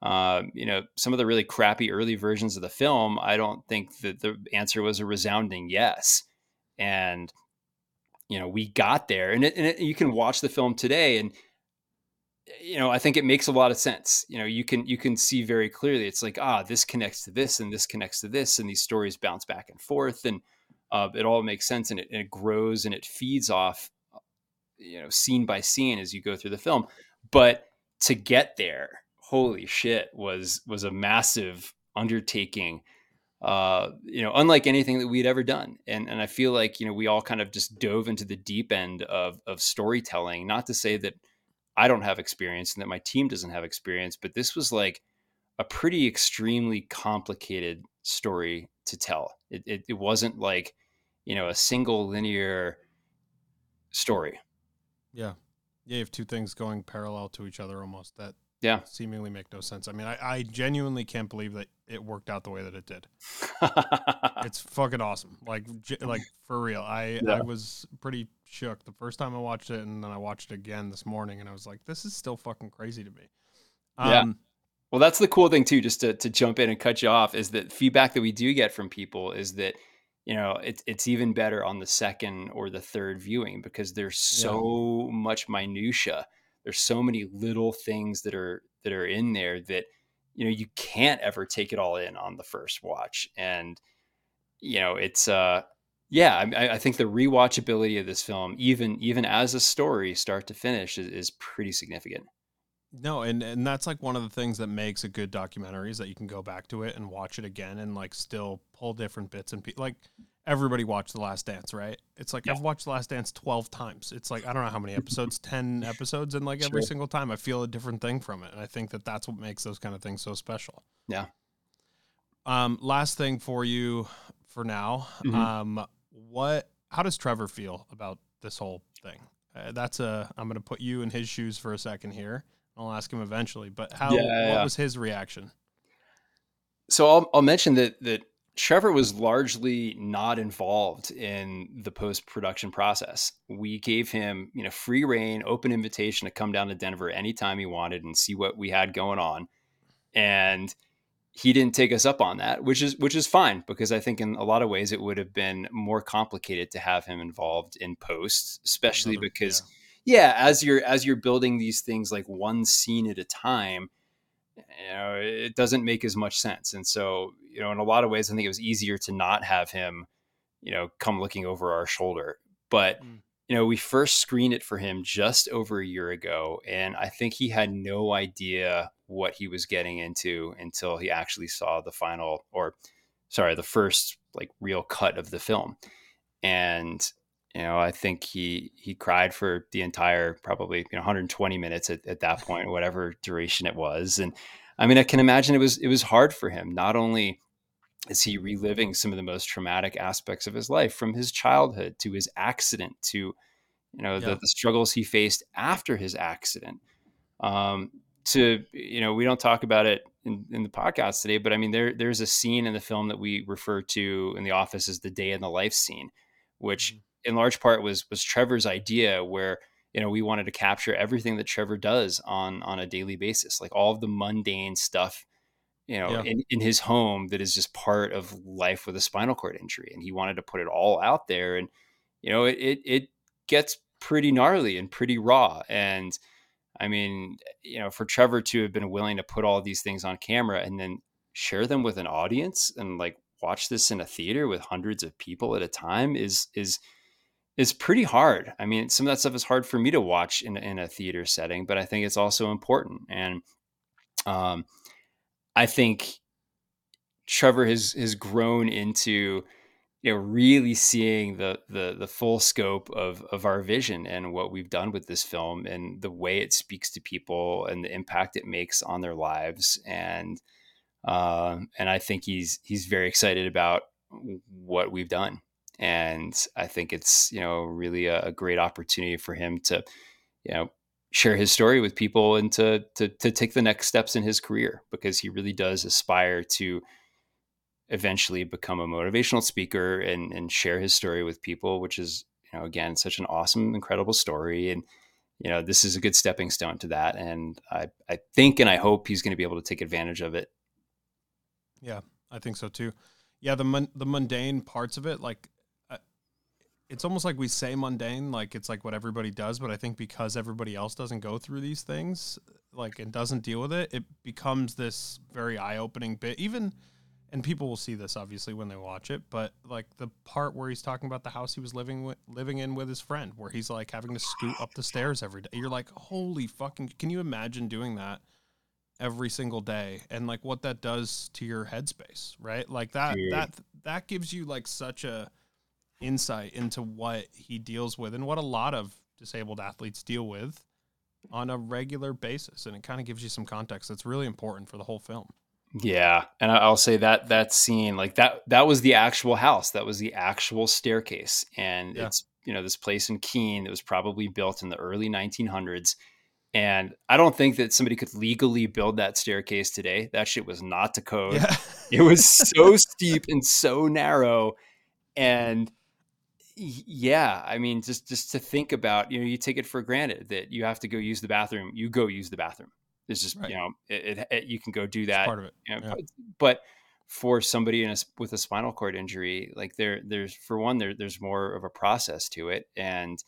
uh, you know some of the really crappy early versions of the film i don't think that the answer was a resounding yes and you know we got there and, it, and it, you can watch the film today and you know, I think it makes a lot of sense. You know, you can you can see very clearly. It's like ah, this connects to this, and this connects to this, and these stories bounce back and forth, and uh, it all makes sense, and it, and it grows and it feeds off, you know, scene by scene as you go through the film. But to get there, holy shit, was was a massive undertaking. Uh, you know, unlike anything that we'd ever done, and and I feel like you know we all kind of just dove into the deep end of of storytelling. Not to say that I don't have experience and that my team doesn't have experience, but this was like a pretty extremely complicated story to tell. It, it, it wasn't like, you know, a single linear story. Yeah. Yeah. You have two things going parallel to each other almost that yeah seemingly make no sense. I mean, I, I genuinely can't believe that it worked out the way that it did. it's fucking awesome. Like, like for real. I, yeah. I was pretty shook the first time I watched it, and then I watched it again this morning, and I was like, "This is still fucking crazy to me." Um, yeah. Well, that's the cool thing too. Just to to jump in and cut you off is that feedback that we do get from people is that you know it's it's even better on the second or the third viewing because there's so yeah. much minutia. There's so many little things that are that are in there that you know you can't ever take it all in on the first watch and you know it's uh yeah, I, I, think the rewatchability of this film, even even as a story, start to finish, is, is pretty significant. No, and and that's like one of the things that makes a good documentary is that you can go back to it and watch it again and like still pull different bits and pe- like everybody watched The Last Dance, right? It's like yeah. I've watched The Last Dance twelve times. It's like I don't know how many episodes, ten episodes, and like sure. every single time I feel a different thing from it, and I think that that's what makes those kind of things so special. Yeah. Um, last thing for you for now. Mm-hmm. Um, what how does Trevor feel about this whole thing? Uh, that's a I'm going to put you in his shoes for a second here. I'll ask him eventually, but how yeah, yeah. what was his reaction? So I'll I'll mention that that Trevor was largely not involved in the post production process. We gave him, you know, free reign, open invitation to come down to Denver anytime he wanted and see what we had going on. And he didn't take us up on that, which is which is fine because I think in a lot of ways it would have been more complicated to have him involved in posts, especially because yeah. Yeah, as you're as you're building these things like one scene at a time, you know, it doesn't make as much sense. And so, you know, in a lot of ways I think it was easier to not have him, you know, come looking over our shoulder. But mm. you know, we first screened it for him just over a year ago and I think he had no idea what he was getting into until he actually saw the final or sorry the first like real cut of the film and you know i think he he cried for the entire probably you know 120 minutes at, at that point whatever duration it was and i mean i can imagine it was it was hard for him not only is he reliving some of the most traumatic aspects of his life from his childhood to his accident to you know yeah. the, the struggles he faced after his accident um, to you know we don't talk about it in, in, the podcast today but i mean there there's a scene in the film that we refer to in the office as the day in the life scene which mm-hmm. In large part was was trevor's idea where you know we wanted to capture everything that trevor does on on a daily basis like all of the mundane stuff you know yeah. in, in his home that is just part of life with a spinal cord injury and he wanted to put it all out there and you know it it, it gets pretty gnarly and pretty raw and I mean, you know, for Trevor to have been willing to put all these things on camera and then share them with an audience and like watch this in a theater with hundreds of people at a time is is is pretty hard. I mean, some of that stuff is hard for me to watch in in a theater setting, but I think it's also important. And um, I think Trevor has has grown into you know really seeing the the the full scope of of our vision and what we've done with this film and the way it speaks to people and the impact it makes on their lives and uh, and I think he's he's very excited about what we've done, and I think it's you know really a, a great opportunity for him to you know share his story with people and to, to to take the next steps in his career because he really does aspire to eventually become a motivational speaker and and share his story with people which is you know again such an awesome incredible story. And you know this is a good stepping stone to that and i i think and i hope he's going to be able to take advantage of it. Yeah i think so too. Yeah the mon- the mundane parts of it like it's almost like we say mundane, like it's like what everybody does, but I think because everybody else doesn't go through these things, like and doesn't deal with it, it becomes this very eye-opening bit. Even and people will see this obviously when they watch it, but like the part where he's talking about the house he was living with, living in with his friend, where he's like having to scoot up the stairs every day. You're like, holy fucking! Can you imagine doing that every single day and like what that does to your headspace, right? Like that Dude. that that gives you like such a insight into what he deals with and what a lot of disabled athletes deal with on a regular basis. And it kind of gives you some context that's really important for the whole film. Yeah and i'll say that that scene like that that was the actual house. That was the actual staircase. And yeah. it's you know this place in keene that was probably built in the early 1900s and i don't think that somebody could legally build that staircase today. That shit was not to code. Yeah. it was so steep and so narrow. And yeah i mean just just to think about you know you take it for granted that you have to go use the bathroom you go use the bathroom it's just right. you know it, it, it, you can go do that part of it you know, yeah. but, but, for somebody in a, with a spinal cord injury like there there's for one there there's more of a process to it and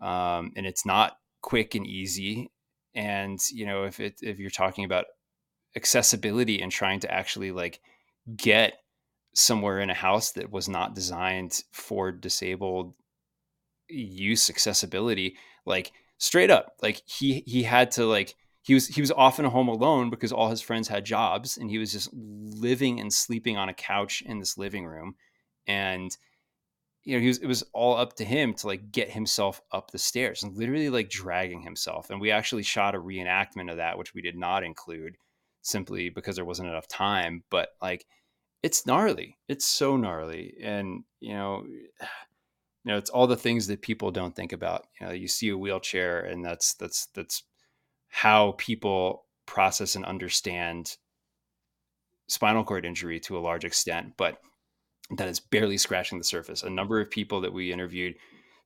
um and it's not quick and easy and you know if it if you're talking about accessibility and trying to actually like get somewhere in a house that was not designed for disabled use accessibility like straight up like he he had to like he was he was often home alone because all his friends had jobs and he was just living and sleeping on a couch in this living room. And you know he was it was all up to him to like get himself up the stairs and literally like dragging himself. And we actually shot a reenactment of that which we did not include simply because there wasn't enough time but like it's gnarly. It's so gnarly. And, you know, you know, it's all the things that people don't think about. You know, you see a wheelchair and that's that's that's how people process and understand spinal cord injury to a large extent, but that is barely scratching the surface. A number of people that we interviewed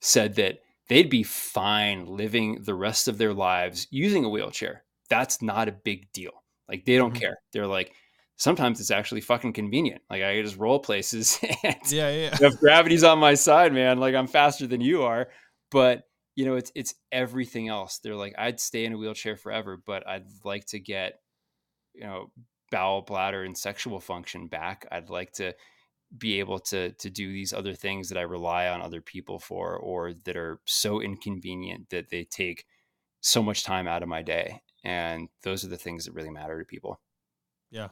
said that they'd be fine living the rest of their lives using a wheelchair. That's not a big deal. Like they don't mm-hmm. care. They're like, sometimes it's actually fucking convenient. Like I just roll places and yeah, yeah. if gravity's on my side, man, like I'm faster than you are. But you know, it's it's everything else. They're like, I'd stay in a wheelchair forever, but I'd like to get, you know, bowel, bladder, and sexual function back. I'd like to be able to to do these other things that I rely on other people for, or that are so inconvenient that they take so much time out of my day. And those are the things that really matter to people. Yeah.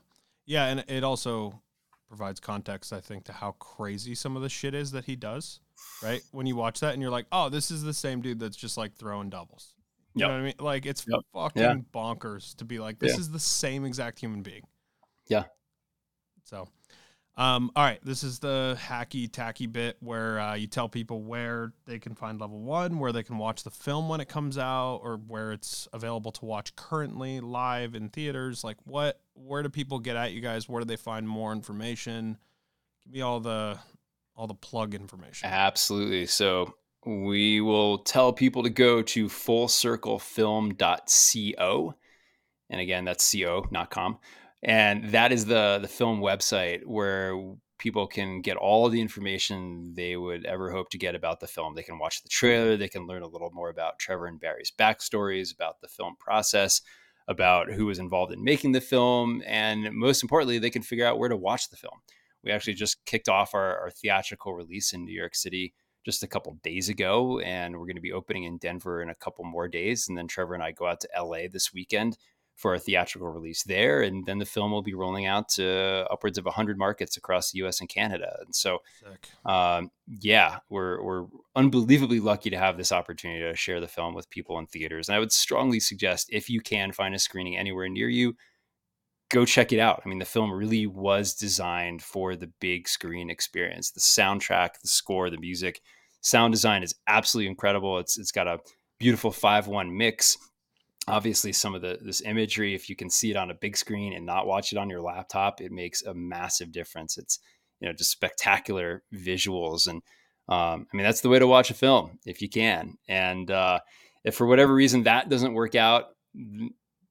Yeah, and it also provides context, I think, to how crazy some of the shit is that he does. Right? When you watch that and you're like, oh, this is the same dude that's just like throwing doubles. You yep. know what I mean? Like it's yep. fucking yeah. bonkers to be like, this yeah. is the same exact human being. Yeah. So um, all right, this is the hacky tacky bit where uh, you tell people where they can find level one, where they can watch the film when it comes out, or where it's available to watch currently live in theaters. Like, what, where do people get at you guys? Where do they find more information? Give me all the all the plug information. Absolutely. So we will tell people to go to fullcirclefilm.co, and again, that's co, not com and that is the the film website where people can get all the information they would ever hope to get about the film. They can watch the trailer, they can learn a little more about Trevor and Barry's backstories, about the film process, about who was involved in making the film, and most importantly, they can figure out where to watch the film. We actually just kicked off our, our theatrical release in New York City just a couple days ago, and we're going to be opening in Denver in a couple more days. And then Trevor and I go out to LA this weekend for a theatrical release there. And then the film will be rolling out to upwards of 100 markets across the US and Canada. And so, um, yeah, we're, we're unbelievably lucky to have this opportunity to share the film with people in theaters. And I would strongly suggest if you can find a screening anywhere near you, go check it out. I mean, the film really was designed for the big screen experience. The soundtrack, the score, the music, sound design is absolutely incredible. It's it's got a beautiful five one mix. Obviously, some of the this imagery, if you can see it on a big screen and not watch it on your laptop, it makes a massive difference. It's you know just spectacular visuals and um, I mean that's the way to watch a film if you can. And uh, if for whatever reason that doesn't work out,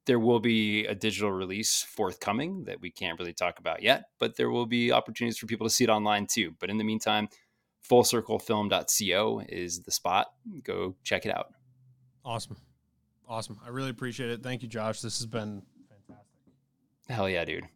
there will be a digital release forthcoming that we can't really talk about yet, but there will be opportunities for people to see it online too. But in the meantime, fullcirclefilm.co is the spot. Go check it out. Awesome. Awesome. I really appreciate it. Thank you, Josh. This has been fantastic. Hell yeah, dude.